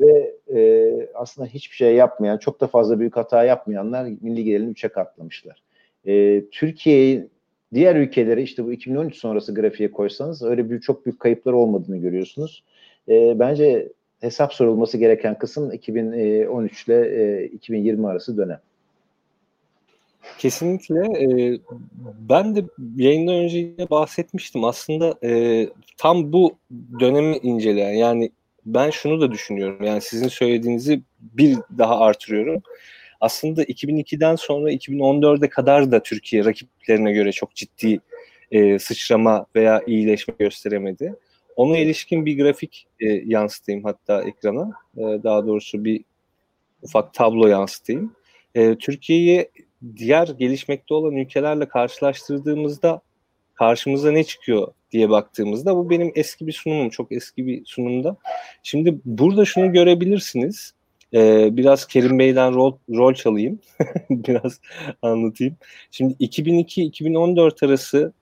ve e, aslında hiçbir şey yapmayan, çok da fazla büyük hata yapmayanlar milli gelirini 3'e katlamışlar. E, Türkiye'yi diğer ülkeleri işte bu 2013 sonrası grafiğe koysanız öyle bir çok büyük kayıplar olmadığını görüyorsunuz. E, bence hesap sorulması gereken kısım 2013 ile 2020 arası dönem. Kesinlikle. E, ben de yayından önce bahsetmiştim. Aslında e, tam bu dönemi inceleyen yani ben şunu da düşünüyorum. Yani sizin söylediğinizi bir daha artırıyorum. Aslında 2002'den sonra 2014'e kadar da Türkiye rakiplerine göre çok ciddi e, sıçrama veya iyileşme gösteremedi. Ona ilişkin bir grafik e, yansıtayım hatta ekrana. E, daha doğrusu bir ufak tablo yansıtayım. E, Türkiye'yi diğer gelişmekte olan ülkelerle karşılaştırdığımızda karşımıza ne çıkıyor diye baktığımızda bu benim eski bir sunumum, çok eski bir sunumda. Şimdi burada şunu görebilirsiniz. Ee, biraz Kerim Bey'den rol, rol çalayım. biraz anlatayım. Şimdi 2002-2014 arası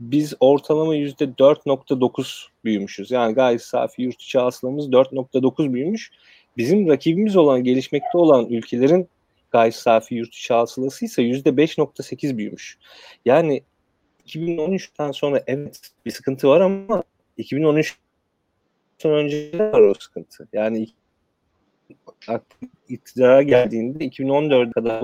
biz ortalama yüzde 4.9 büyümüşüz. Yani gayet safi yurt içi hasılamız 4.9 büyümüş. Bizim rakibimiz olan, gelişmekte olan ülkelerin gayet safi yurt içi hasılası ise yüzde 5.8 büyümüş. Yani 2013'ten sonra evet bir sıkıntı var ama 2013'ten önce var o sıkıntı. Yani iktidara geldiğinde 2014 kadar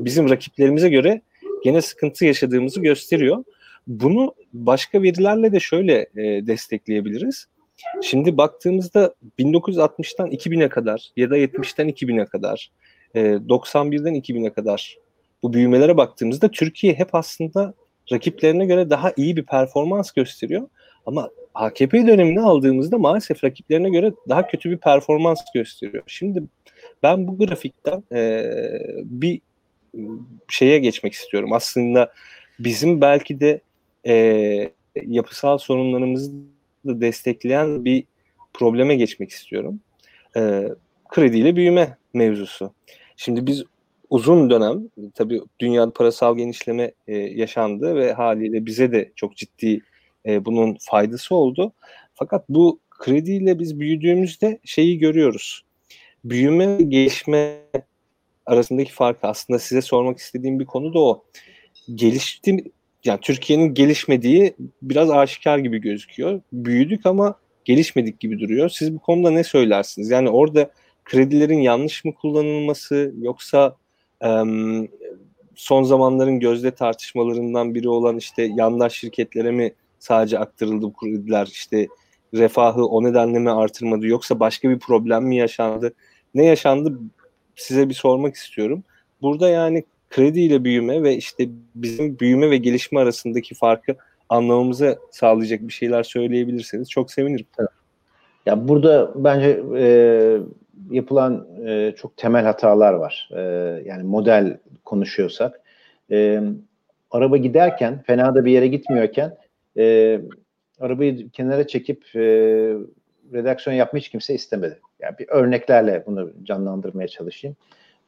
bizim rakiplerimize göre gene sıkıntı yaşadığımızı gösteriyor. Bunu başka verilerle de şöyle e, destekleyebiliriz. Şimdi baktığımızda 1960'tan 2000'e kadar ya da 70'ten 2000'e kadar, e, 91'den 2000'e kadar bu büyümelere baktığımızda Türkiye hep aslında rakiplerine göre daha iyi bir performans gösteriyor. Ama AKP dönemini aldığımızda maalesef rakiplerine göre daha kötü bir performans gösteriyor. Şimdi ben bu grafikten e, bir şeye geçmek istiyorum. Aslında bizim belki de e, yapısal sorunlarımızı da destekleyen bir probleme geçmek istiyorum. E, krediyle büyüme mevzusu. Şimdi biz uzun dönem tabii dünyada parasal genişleme e, yaşandı ve haliyle bize de çok ciddi e, bunun faydası oldu. Fakat bu krediyle biz büyüdüğümüzde şeyi görüyoruz. Büyüme ve gelişme arasındaki fark aslında size sormak istediğim bir konu da o. Gelişti yani Türkiye'nin gelişmediği biraz aşikar gibi gözüküyor. Büyüdük ama gelişmedik gibi duruyor. Siz bu konuda ne söylersiniz? Yani orada kredilerin yanlış mı kullanılması yoksa um, son zamanların gözde tartışmalarından biri olan işte yandaş şirketlere mi sadece aktarıldı bu krediler işte refahı o nedenle mi artırmadı yoksa başka bir problem mi yaşandı? Ne yaşandı size bir sormak istiyorum. Burada yani krediyle büyüme ve işte bizim büyüme ve gelişme arasındaki farkı anlamamıza sağlayacak bir şeyler söyleyebilirseniz çok sevinirim. Ya burada bence e, yapılan e, çok temel hatalar var. E, yani model konuşuyorsak. E, araba giderken, fena da bir yere gitmiyorken e, arabayı kenara çekip e, redaksiyon yapmayı hiç kimse istemedi. Yani bir örneklerle bunu canlandırmaya çalışayım.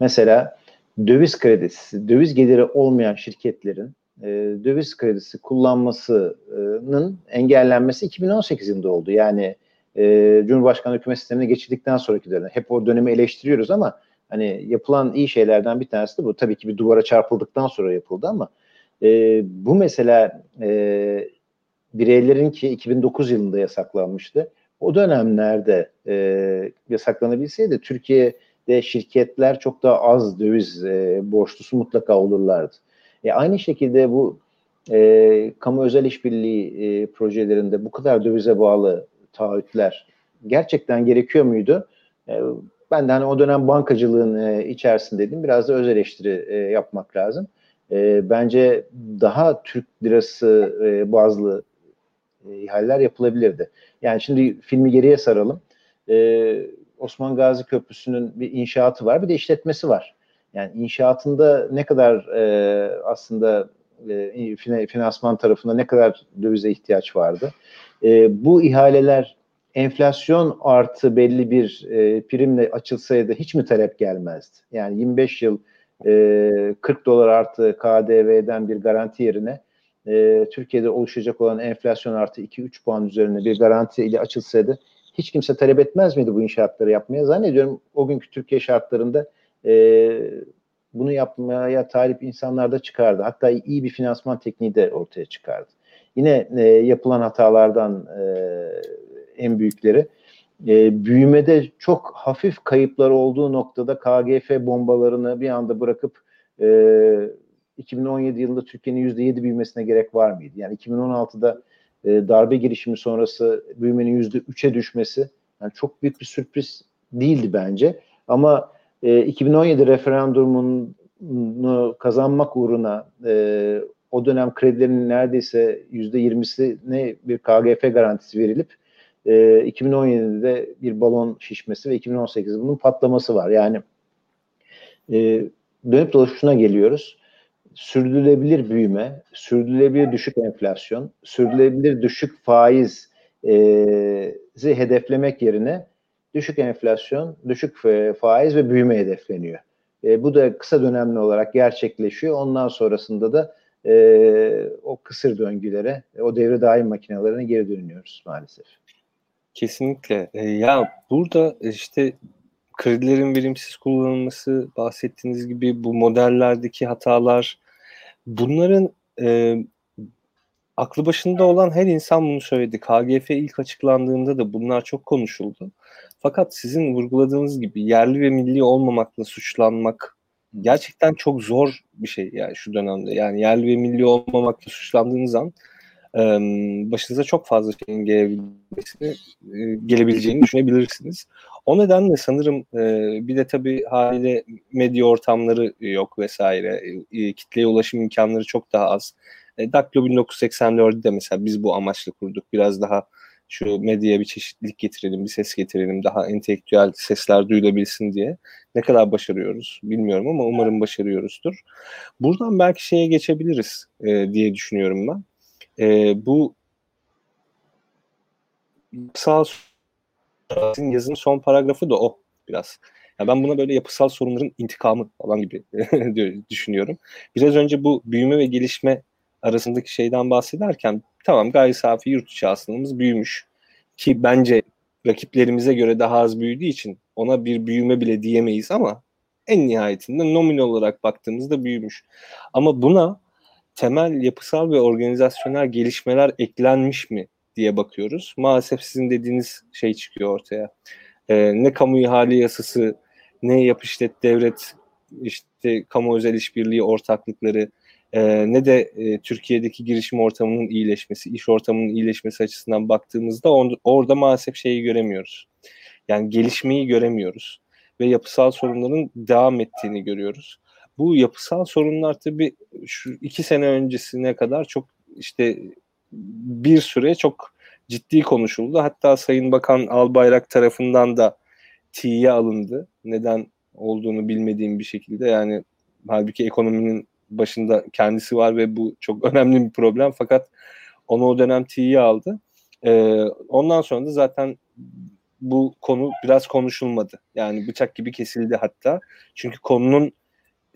Mesela döviz kredisi, döviz geliri olmayan şirketlerin e, döviz kredisi kullanmasının engellenmesi 2018 yılında oldu. Yani e, Cumhurbaşkanı hükümet sistemine geçildikten sonraki dönem. Hep o dönemi eleştiriyoruz ama hani yapılan iyi şeylerden bir tanesi de bu. Tabii ki bir duvara çarpıldıktan sonra yapıldı ama e, bu mesela e, bireylerin ki 2009 yılında yasaklanmıştı. O dönemlerde e, yasaklanabilseydi Türkiye'de şirketler çok daha az döviz e, borçlusu mutlaka olurlardı. E, aynı şekilde bu e, kamu özel işbirliği e, projelerinde bu kadar dövize bağlı taahhütler gerçekten gerekiyor muydu? E, ben de hani o dönem bankacılığın e, içerisindeydim. Biraz da öz eleştiri e, yapmak lazım. E, bence daha Türk lirası e, bazlı e, ihaleler yapılabilirdi. Yani şimdi filmi geriye saralım. E, Osman Gazi Köprüsü'nün bir inşaatı var, bir de işletmesi var. Yani inşaatında ne kadar e, aslında e, finansman tarafında ne kadar dövize ihtiyaç vardı? E, bu ihaleler enflasyon artı belli bir e, primle açılsaydı hiç mi talep gelmezdi? Yani 25 yıl e, 40 dolar artı KDV'den bir garanti yerine e, Türkiye'de oluşacak olan enflasyon artı 2-3 puan üzerine bir garanti ile açılsaydı hiç kimse talep etmez miydi bu inşaatları yapmaya? Zannediyorum o günkü Türkiye şartlarında e, bunu yapmaya talip insanlar da çıkardı. Hatta iyi bir finansman tekniği de ortaya çıkardı. Yine e, yapılan hatalardan e, en büyükleri e, büyümede çok hafif kayıplar olduğu noktada KGF bombalarını bir anda bırakıp e, 2017 yılında Türkiye'nin %7 büyümesine gerek var mıydı? Yani 2016'da e, darbe girişimi sonrası büyümenin %3'e düşmesi yani çok büyük bir sürpriz değildi bence. Ama e, 2017 referandumunu kazanmak uğruna e, o dönem kredilerin neredeyse %20'sine bir KGF garantisi verilip e, 2017'de bir balon şişmesi ve 2018'de bunun patlaması var. Yani e, dönüp dolaşıp şuna geliyoruz sürdürülebilir büyüme, sürdürülebilir düşük enflasyon, sürdürülebilir düşük faiz e, hedeflemek yerine düşük enflasyon, düşük faiz ve büyüme hedefleniyor. E, bu da kısa dönemli olarak gerçekleşiyor. Ondan sonrasında da e, o kısır döngülere, o devre daim makinelerine geri dönüyoruz maalesef. Kesinlikle. E, ya burada işte kredilerin verimsiz kullanılması, bahsettiğiniz gibi bu modellerdeki hatalar, bunların e, aklı başında olan her insan bunu söyledi. KGF ilk açıklandığında da bunlar çok konuşuldu. Fakat sizin vurguladığınız gibi yerli ve milli olmamakla suçlanmak gerçekten çok zor bir şey yani şu dönemde. Yani yerli ve milli olmamakla suçlandığınız an e, başınıza çok fazla şeyin gelebilmesini, e, gelebileceğini düşünebilirsiniz. O nedenle sanırım e, bir de tabii haliyle medya ortamları yok vesaire. E, kitleye ulaşım imkanları çok daha az. E, Daktilo 1984'de de mesela biz bu amaçla kurduk. Biraz daha şu medyaya bir çeşitlilik getirelim, bir ses getirelim, daha entelektüel sesler duyulabilsin diye. Ne kadar başarıyoruz bilmiyorum ama umarım başarıyoruzdur. Buradan belki şeye geçebiliriz e, diye düşünüyorum ben. E, bu sağ yazının son paragrafı da o biraz. Ya ben buna böyle yapısal sorunların intikamı falan gibi düşünüyorum. Biraz önce bu büyüme ve gelişme arasındaki şeyden bahsederken tamam gayri safi yurt içi hasılamız büyümüş. Ki bence rakiplerimize göre daha az büyüdüğü için ona bir büyüme bile diyemeyiz ama en nihayetinde nominal olarak baktığımızda büyümüş. Ama buna temel yapısal ve organizasyonel gelişmeler eklenmiş mi diye bakıyoruz. Maalesef sizin dediğiniz şey çıkıyor ortaya. Ee, ne kamu ihale yasası, ne yap devlet, işte kamu özel işbirliği ortaklıkları, e, ne de e, Türkiye'deki girişim ortamının iyileşmesi, iş ortamının iyileşmesi açısından baktığımızda on, orada maalesef şeyi göremiyoruz. Yani gelişmeyi göremiyoruz ve yapısal sorunların devam ettiğini görüyoruz. Bu yapısal sorunlar tabii şu iki sene öncesine kadar çok işte bir süre çok ciddi konuşuldu. Hatta Sayın Bakan Albayrak tarafından da tiye alındı. Neden olduğunu bilmediğim bir şekilde yani halbuki ekonominin başında kendisi var ve bu çok önemli bir problem fakat onu o dönem tiye aldı. Ee, ondan sonra da zaten bu konu biraz konuşulmadı. Yani bıçak gibi kesildi hatta. Çünkü konunun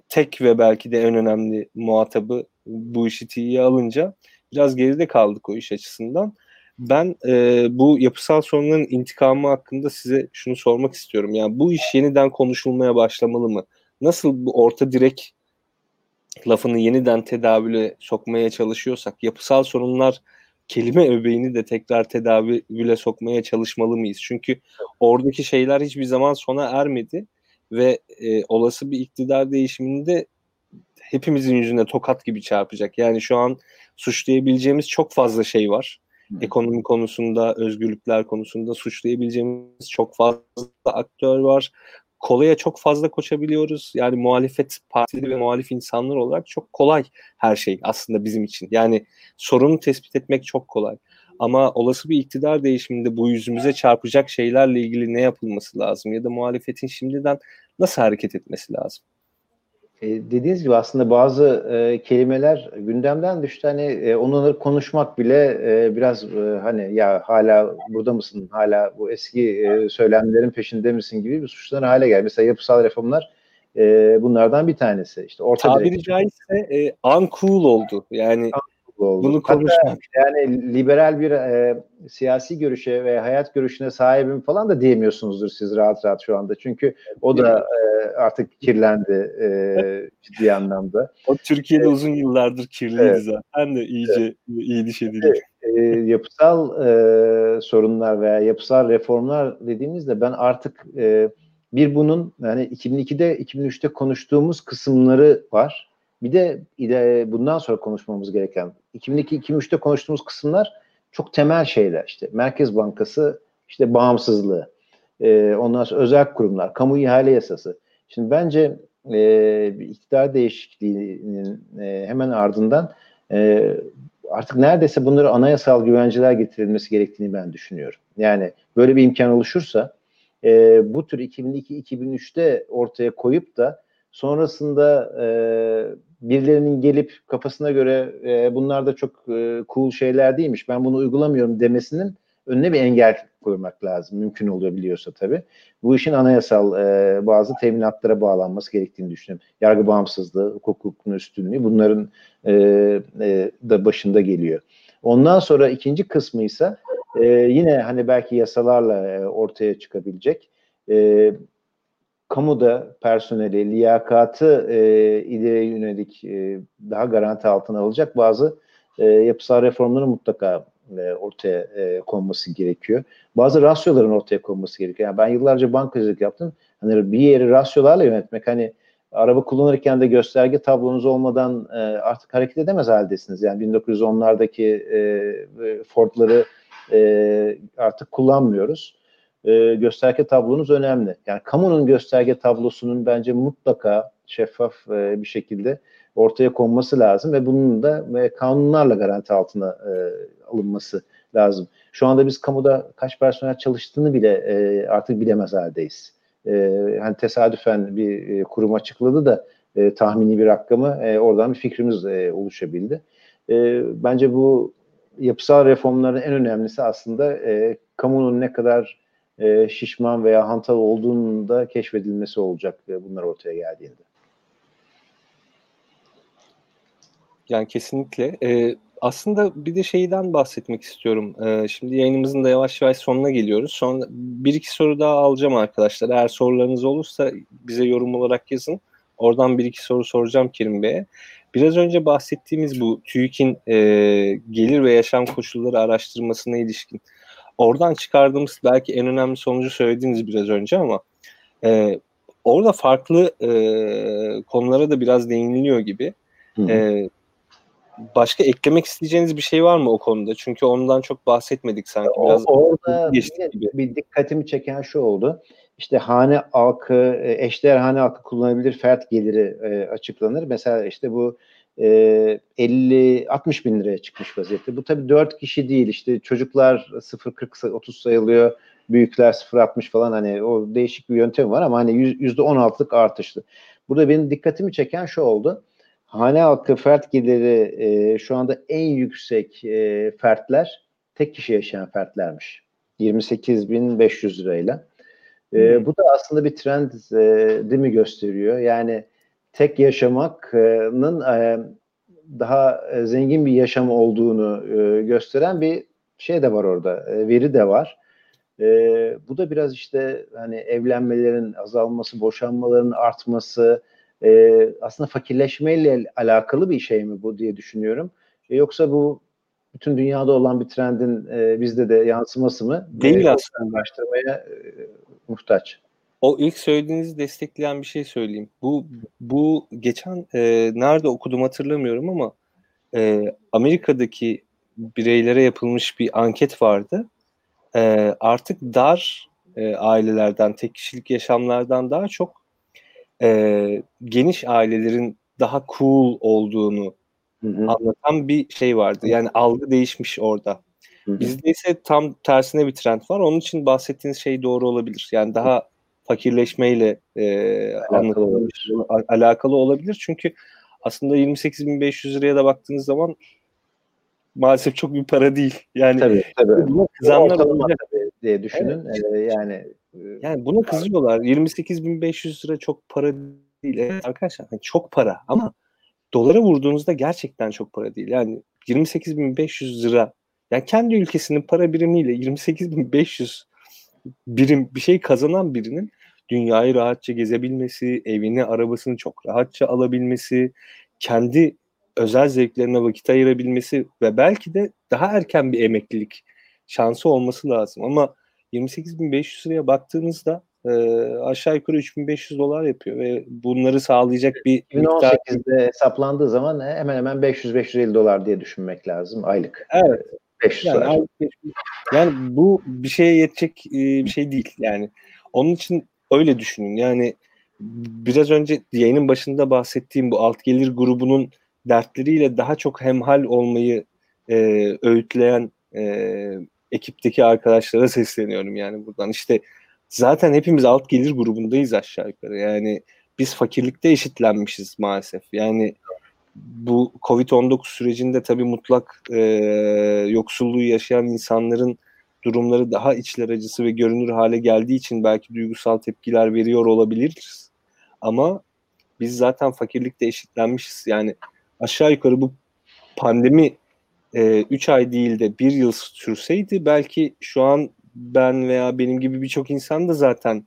tek ve belki de en önemli muhatabı bu işi tiye alınca biraz geride kaldık o iş açısından. Ben e, bu yapısal sorunların intikamı hakkında size şunu sormak istiyorum. Yani bu iş yeniden konuşulmaya başlamalı mı? Nasıl bu orta direk lafını yeniden tedavüle sokmaya çalışıyorsak yapısal sorunlar kelime öbeğini de tekrar tedavüle sokmaya çalışmalı mıyız? Çünkü oradaki şeyler hiçbir zaman sona ermedi ve e, olası bir iktidar değişiminde hepimizin yüzüne tokat gibi çarpacak. Yani şu an suçlayabileceğimiz çok fazla şey var. Ekonomi konusunda, özgürlükler konusunda suçlayabileceğimiz çok fazla aktör var. Kolaya çok fazla koşabiliyoruz. Yani muhalefet partileri ve muhalif insanlar olarak çok kolay her şey aslında bizim için. Yani sorunu tespit etmek çok kolay. Ama olası bir iktidar değişiminde bu yüzümüze çarpacak şeylerle ilgili ne yapılması lazım? Ya da muhalefetin şimdiden nasıl hareket etmesi lazım? E, dediğiniz gibi aslında bazı e, kelimeler gündemden düştü. Hani e, onları konuşmak bile e, biraz e, hani ya hala burada mısın, hala bu eski e, söylemlerin peşinde misin gibi bir suçlar hale geldi. Mesela yapısal reformlar e, bunlardan bir tanesi. İşte orta Tabiri caizse e, uncool oldu. Yani oldu. Bunu konuşmak. yani liberal bir e, siyasi görüşe ve hayat görüşüne sahibim falan da diyemiyorsunuzdur siz rahat rahat şu anda. Çünkü o da e, artık kirlendi e, ciddi anlamda. O Türkiye'de evet. uzun yıllardır kirliydi evet. zaten de iyice evet. iyi diş edildi. E, yapısal e, sorunlar veya yapısal reformlar dediğimizde ben artık e, bir bunun yani 2002'de 2003'te konuştuğumuz kısımları var bir de bundan sonra konuşmamız gereken 2002-2003'te konuştuğumuz kısımlar çok temel şeyler işte Merkez Bankası işte bağımsızlığı e, ondan sonra özel kurumlar kamu ihale yasası şimdi bence e, iktidar değişikliğinin e, hemen ardından e, artık neredeyse bunları anayasal güvenceler getirilmesi gerektiğini ben düşünüyorum. Yani böyle bir imkan oluşursa e, bu tür 2002-2003'te ortaya koyup da sonrasında e, birilerinin gelip kafasına göre e, bunlar da çok e, cool şeyler değilmiş ben bunu uygulamıyorum demesinin önüne bir engel koymak lazım. Mümkün oluyor biliyorsa tabii. Bu işin anayasal e, bazı teminatlara bağlanması gerektiğini düşünüyorum. Yargı bağımsızlığı, hukukun üstünlüğü bunların e, e, da başında geliyor. Ondan sonra ikinci kısmı ise e, yine hani belki yasalarla e, ortaya çıkabilecek. E, kamuda personeli, liyakatı e, ileriye yönelik e, daha garanti altına alacak bazı e, yapısal reformların mutlaka e, ortaya e, konması gerekiyor. Bazı rasyoların ortaya konması gerekiyor. Yani ben yıllarca bankacılık yaptım. Hani bir yeri rasyolarla yönetmek hani araba kullanırken de gösterge tablonuz olmadan e, artık hareket edemez haldesiniz. Yani 1910'lardaki e, Ford'ları e, artık kullanmıyoruz e, gösterge tablonuz önemli. Yani kamunun gösterge tablosunun bence mutlaka şeffaf e, bir şekilde ortaya konması lazım ve bunun da e, kanunlarla garanti altına e, alınması lazım. Şu anda biz kamuda kaç personel çalıştığını bile e, artık bilemez haldeyiz. E, hani tesadüfen bir e, kurum açıkladı da e, tahmini bir rakamı e, oradan bir fikrimiz e, oluşabildi. E, bence bu yapısal reformların en önemlisi aslında e, kamunun ne kadar e, şişman veya hantal olduğunun da keşfedilmesi olacak e, bunlar ortaya geldiğinde. Yani kesinlikle. Ee, aslında bir de şeyden bahsetmek istiyorum. Ee, şimdi yayınımızın da yavaş yavaş sonuna geliyoruz. Sonra bir iki soru daha alacağım arkadaşlar. Eğer sorularınız olursa bize yorum olarak yazın. Oradan bir iki soru soracağım Kerim Bey'e. Biraz önce bahsettiğimiz bu TÜİK'in e, gelir ve yaşam koşulları araştırmasına ilişkin oradan çıkardığımız belki en önemli sonucu söylediğiniz biraz önce ama e, orada farklı e, konulara da biraz değiniliyor gibi. E, başka eklemek isteyeceğiniz bir şey var mı o konuda? Çünkü ondan çok bahsetmedik sanki. Biraz orada gibi. bir dikkatimi çeken şu oldu. İşte hane halkı, e, eşdeğer hane halkı kullanabilir fert geliri e, açıklanır. Mesela işte bu e, 50-60 bin liraya çıkmış vaziyette. Bu tabii 4 kişi değil işte çocuklar 0-40-30 sayılıyor, büyükler 0-60 falan hani o değişik bir yöntem var ama hani %16'lık artışlı. Burada benim dikkatimi çeken şu oldu. Hane halkı fert geliri e, şu anda en yüksek e, fertler tek kişi yaşayan fertlermiş. 28.500 lirayla. E, hmm. Bu da aslında bir trend e, değil mi gösteriyor? Yani tek yaşamakın e, daha e, zengin bir yaşam olduğunu e, gösteren bir şey de var orada, veri de var. Bu da biraz işte hani evlenmelerin azalması, boşanmaların artması, aslında fakirleşmeyle alakalı bir şey mi bu diye düşünüyorum. Yoksa bu bütün dünyada olan bir trendin bizde de yansıması mı? Değil aslında. Araştırmaya muhtaç. O ilk söylediğinizi destekleyen bir şey söyleyeyim. Bu bu geçen e, nerede okudum hatırlamıyorum ama e, Amerika'daki bireylere yapılmış bir anket vardı. E, artık dar e, ailelerden, tek kişilik yaşamlardan daha çok e, geniş ailelerin daha cool olduğunu hı hı. anlatan bir şey vardı. Yani algı değişmiş orada. Hı hı. Bizde ise tam tersine bir trend var. Onun için bahsettiğiniz şey doğru olabilir. Yani daha fakirleşmeyle e, alakalı, olabilir. alakalı olabilir. Çünkü aslında 28.500 liraya da baktığınız zaman maalesef çok bir para değil. Yani tabii, tabii. buna kızanlar olacak diye düşünün. Evet. Ee, yani e, yani buna kızıyorlar. 28.500 lira çok para değil. Evet arkadaşlar yani çok para ama dolara vurduğunuzda gerçekten çok para değil. Yani 28.500 lira yani kendi ülkesinin para birimiyle 28.500 birim bir şey kazanan birinin dünyayı rahatça gezebilmesi, evini, arabasını çok rahatça alabilmesi, kendi özel zevklerine vakit ayırabilmesi ve belki de daha erken bir emeklilik şansı olması lazım. Ama 28.500 liraya baktığınızda e, aşağı yukarı 3500 dolar yapıyor ve bunları sağlayacak bir 2018'de miktar... hesaplandığı zaman hemen hemen 500-550 dolar diye düşünmek lazım aylık. Evet. 500 yani, aylık, yani bu bir şeye yetecek e, bir şey değil. Yani onun için öyle düşünün. Yani biraz önce yayının başında bahsettiğim bu alt gelir grubunun dertleriyle daha çok hemhal olmayı e, öğütleyen e, ekipteki arkadaşlara sesleniyorum yani buradan. İşte zaten hepimiz alt gelir grubundayız aşağı yukarı. Yani biz fakirlikte eşitlenmişiz maalesef. Yani bu Covid-19 sürecinde tabii mutlak e, yoksulluğu yaşayan insanların durumları daha içler acısı ve görünür hale geldiği için belki duygusal tepkiler veriyor olabiliriz. Ama biz zaten fakirlikte eşitlenmişiz. Yani aşağı yukarı bu pandemi 3 e, ay değil de 1 yıl sürseydi belki şu an ben veya benim gibi birçok insan da zaten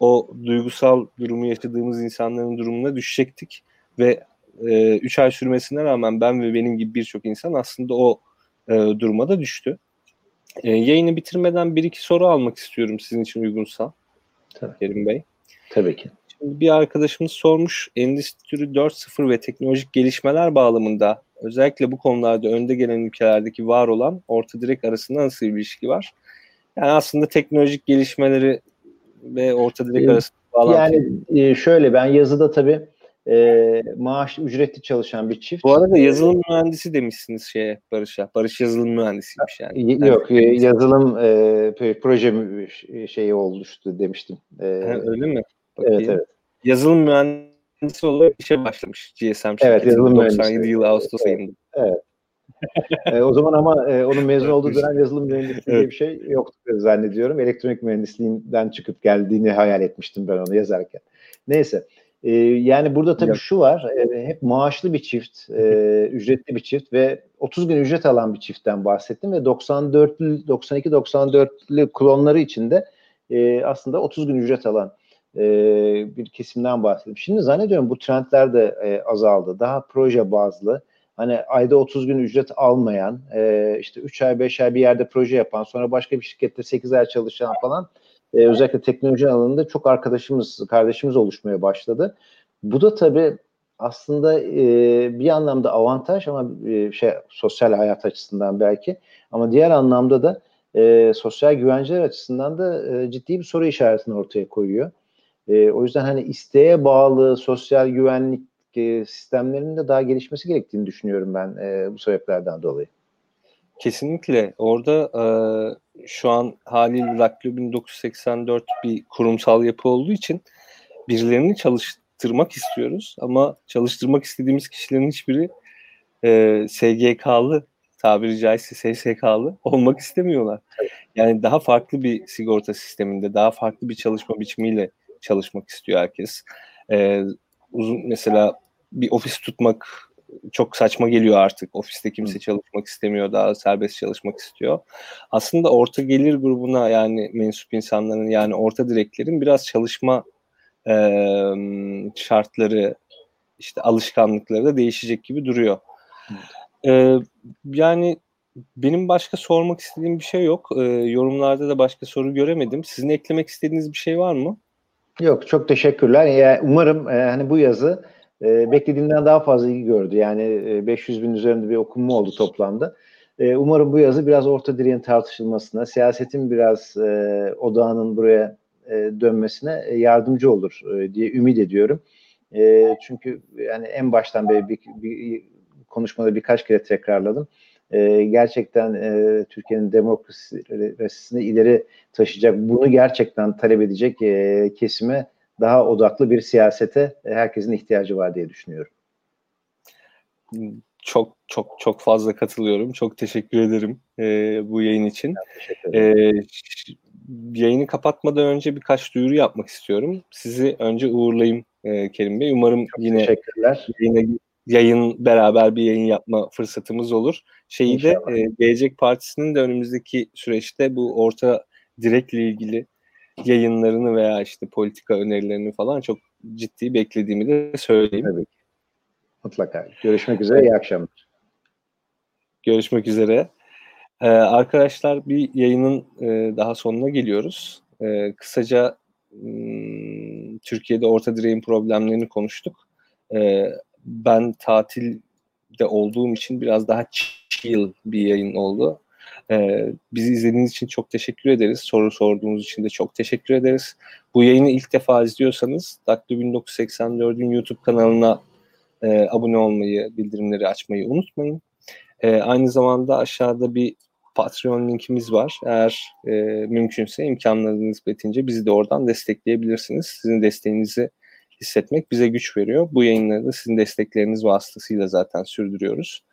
o duygusal durumu yaşadığımız insanların durumuna düşecektik ve 3 e, ay sürmesine rağmen ben ve benim gibi birçok insan aslında o e, duruma da düştü. E, yayını bitirmeden bir iki soru almak istiyorum sizin için uygunsa. Tabii. Kerim Bey. Tabii ki. Şimdi bir arkadaşımız sormuş Endüstri 4.0 ve teknolojik gelişmeler bağlamında özellikle bu konularda önde gelen ülkelerdeki var olan orta direk arasında nasıl bir ilişki var? Yani aslında teknolojik gelişmeleri ve orta direk arasında bağlantı. Yani e, şöyle ben yazıda tabii e, maaş ücretli çalışan bir çift. Bu arada yazılım mühendisi demişsiniz şeye Barış'a. Barış yazılım mühendisiymiş yani. Yok yani, yazılım e, proje şeyi oluştu demiştim. E, ha, öyle mi? Bakayım. Evet evet. Yazılım mühendisi olarak işe başlamış GSM şirketi. Evet yazılım 97 mühendisi. yıl Ağustos evet, ayında. Evet. e, o zaman ama e, onun mezun olduğu dönem yazılım mühendisliği evet. diye bir şey yoktu zannediyorum. Elektronik mühendisliğinden çıkıp geldiğini hayal etmiştim ben onu yazarken. Neyse. E, yani burada tabii evet. şu var. E, hep maaşlı bir çift, e, ücretli bir çift ve 30 gün ücret alan bir çiftten bahsettim ve 94'lü 92 94'lü klonları içinde e, aslında 30 gün ücret alan e, bir kesimden bahsettim. Şimdi zannediyorum bu trendler de e, azaldı. Daha proje bazlı hani ayda 30 gün ücret almayan, e, işte 3 ay 5 ay bir yerde proje yapan, sonra başka bir şirkette 8 ay çalışan falan e, özellikle teknoloji alanında çok arkadaşımız, kardeşimiz oluşmaya başladı. Bu da tabii aslında e, bir anlamda avantaj ama e, şey sosyal hayat açısından belki ama diğer anlamda da e, sosyal güvenceler açısından da e, ciddi bir soru işaretini ortaya koyuyor. E, o yüzden hani isteğe bağlı sosyal güvenlik e, sistemlerinin de daha gelişmesi gerektiğini düşünüyorum ben e, bu sebeplerden dolayı. Kesinlikle. Orada e, şu an haliyle Daktilo 1984 bir kurumsal yapı olduğu için birilerini çalıştırmak istiyoruz ama çalıştırmak istediğimiz kişilerin hiçbiri e, SGK'lı tabiri caizse SSK'lı olmak istemiyorlar. Yani daha farklı bir sigorta sisteminde, daha farklı bir çalışma biçimiyle çalışmak istiyor herkes. Ee, uzun mesela bir ofis tutmak çok saçma geliyor artık. Ofiste kimse çalışmak istemiyor, daha serbest çalışmak istiyor. Aslında orta gelir grubuna yani mensup insanların yani orta direklerin biraz çalışma e, şartları, işte alışkanlıkları da değişecek gibi duruyor. Ee, yani benim başka sormak istediğim bir şey yok. Ee, yorumlarda da başka soru göremedim. Sizin eklemek istediğiniz bir şey var mı? Yok çok teşekkürler. Yani umarım e, hani bu yazı e, beklediğimden daha fazla ilgi gördü. Yani e, 500 bin üzerinde bir okunma oldu toplamda. E, umarım bu yazı biraz orta direğin tartışılmasına, siyasetin biraz e, odağının buraya e, dönmesine e, yardımcı olur e, diye ümit ediyorum. E, çünkü yani en baştan beri bir, bir konuşmada birkaç kere tekrarladım. E, gerçekten e, Türkiye'nin demokrasisini ileri taşıyacak, bunu gerçekten talep edecek e, kesime daha odaklı bir siyasete e, herkesin ihtiyacı var diye düşünüyorum. Çok çok çok fazla katılıyorum. Çok teşekkür ederim e, bu yayın için. E, yayını kapatmadan önce birkaç duyuru yapmak istiyorum. Sizi önce uğurlayayım e, Kerim Bey. Umarım çok yine yayına yayın beraber bir yayın yapma fırsatımız olur. Şeyi İnşallah. de e, Gelecek Partisi'nin de önümüzdeki süreçte bu orta direkle ilgili yayınlarını veya işte politika önerilerini falan çok ciddi beklediğimi de söyleyeyim. Tabii. Mutlaka. Görüşmek üzere. İyi akşamlar. Görüşmek üzere. Ee, arkadaşlar bir yayının e, daha sonuna geliyoruz. E, kısaca m, Türkiye'de orta direğin problemlerini konuştuk. E, ben tatilde olduğum için biraz daha chill bir yayın oldu. Ee, bizi izlediğiniz için çok teşekkür ederiz. Soru sorduğunuz için de çok teşekkür ederiz. Bu yayını ilk defa izliyorsanız Daktilo 1984'ün YouTube kanalına e, abone olmayı, bildirimleri açmayı unutmayın. E, aynı zamanda aşağıda bir Patreon linkimiz var. Eğer e, mümkünse imkanlarınız nispetince bizi de oradan destekleyebilirsiniz. Sizin desteğinizi hissetmek bize güç veriyor. Bu yayınları da sizin destekleriniz vasıtasıyla zaten sürdürüyoruz.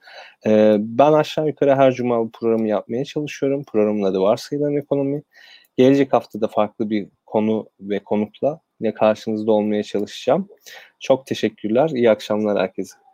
Ee, ben aşağı yukarı her cuma bu programı yapmaya çalışıyorum. Programın adı Varsayılan Ekonomi. Gelecek haftada farklı bir konu ve konukla yine karşınızda olmaya çalışacağım. Çok teşekkürler. İyi akşamlar herkese.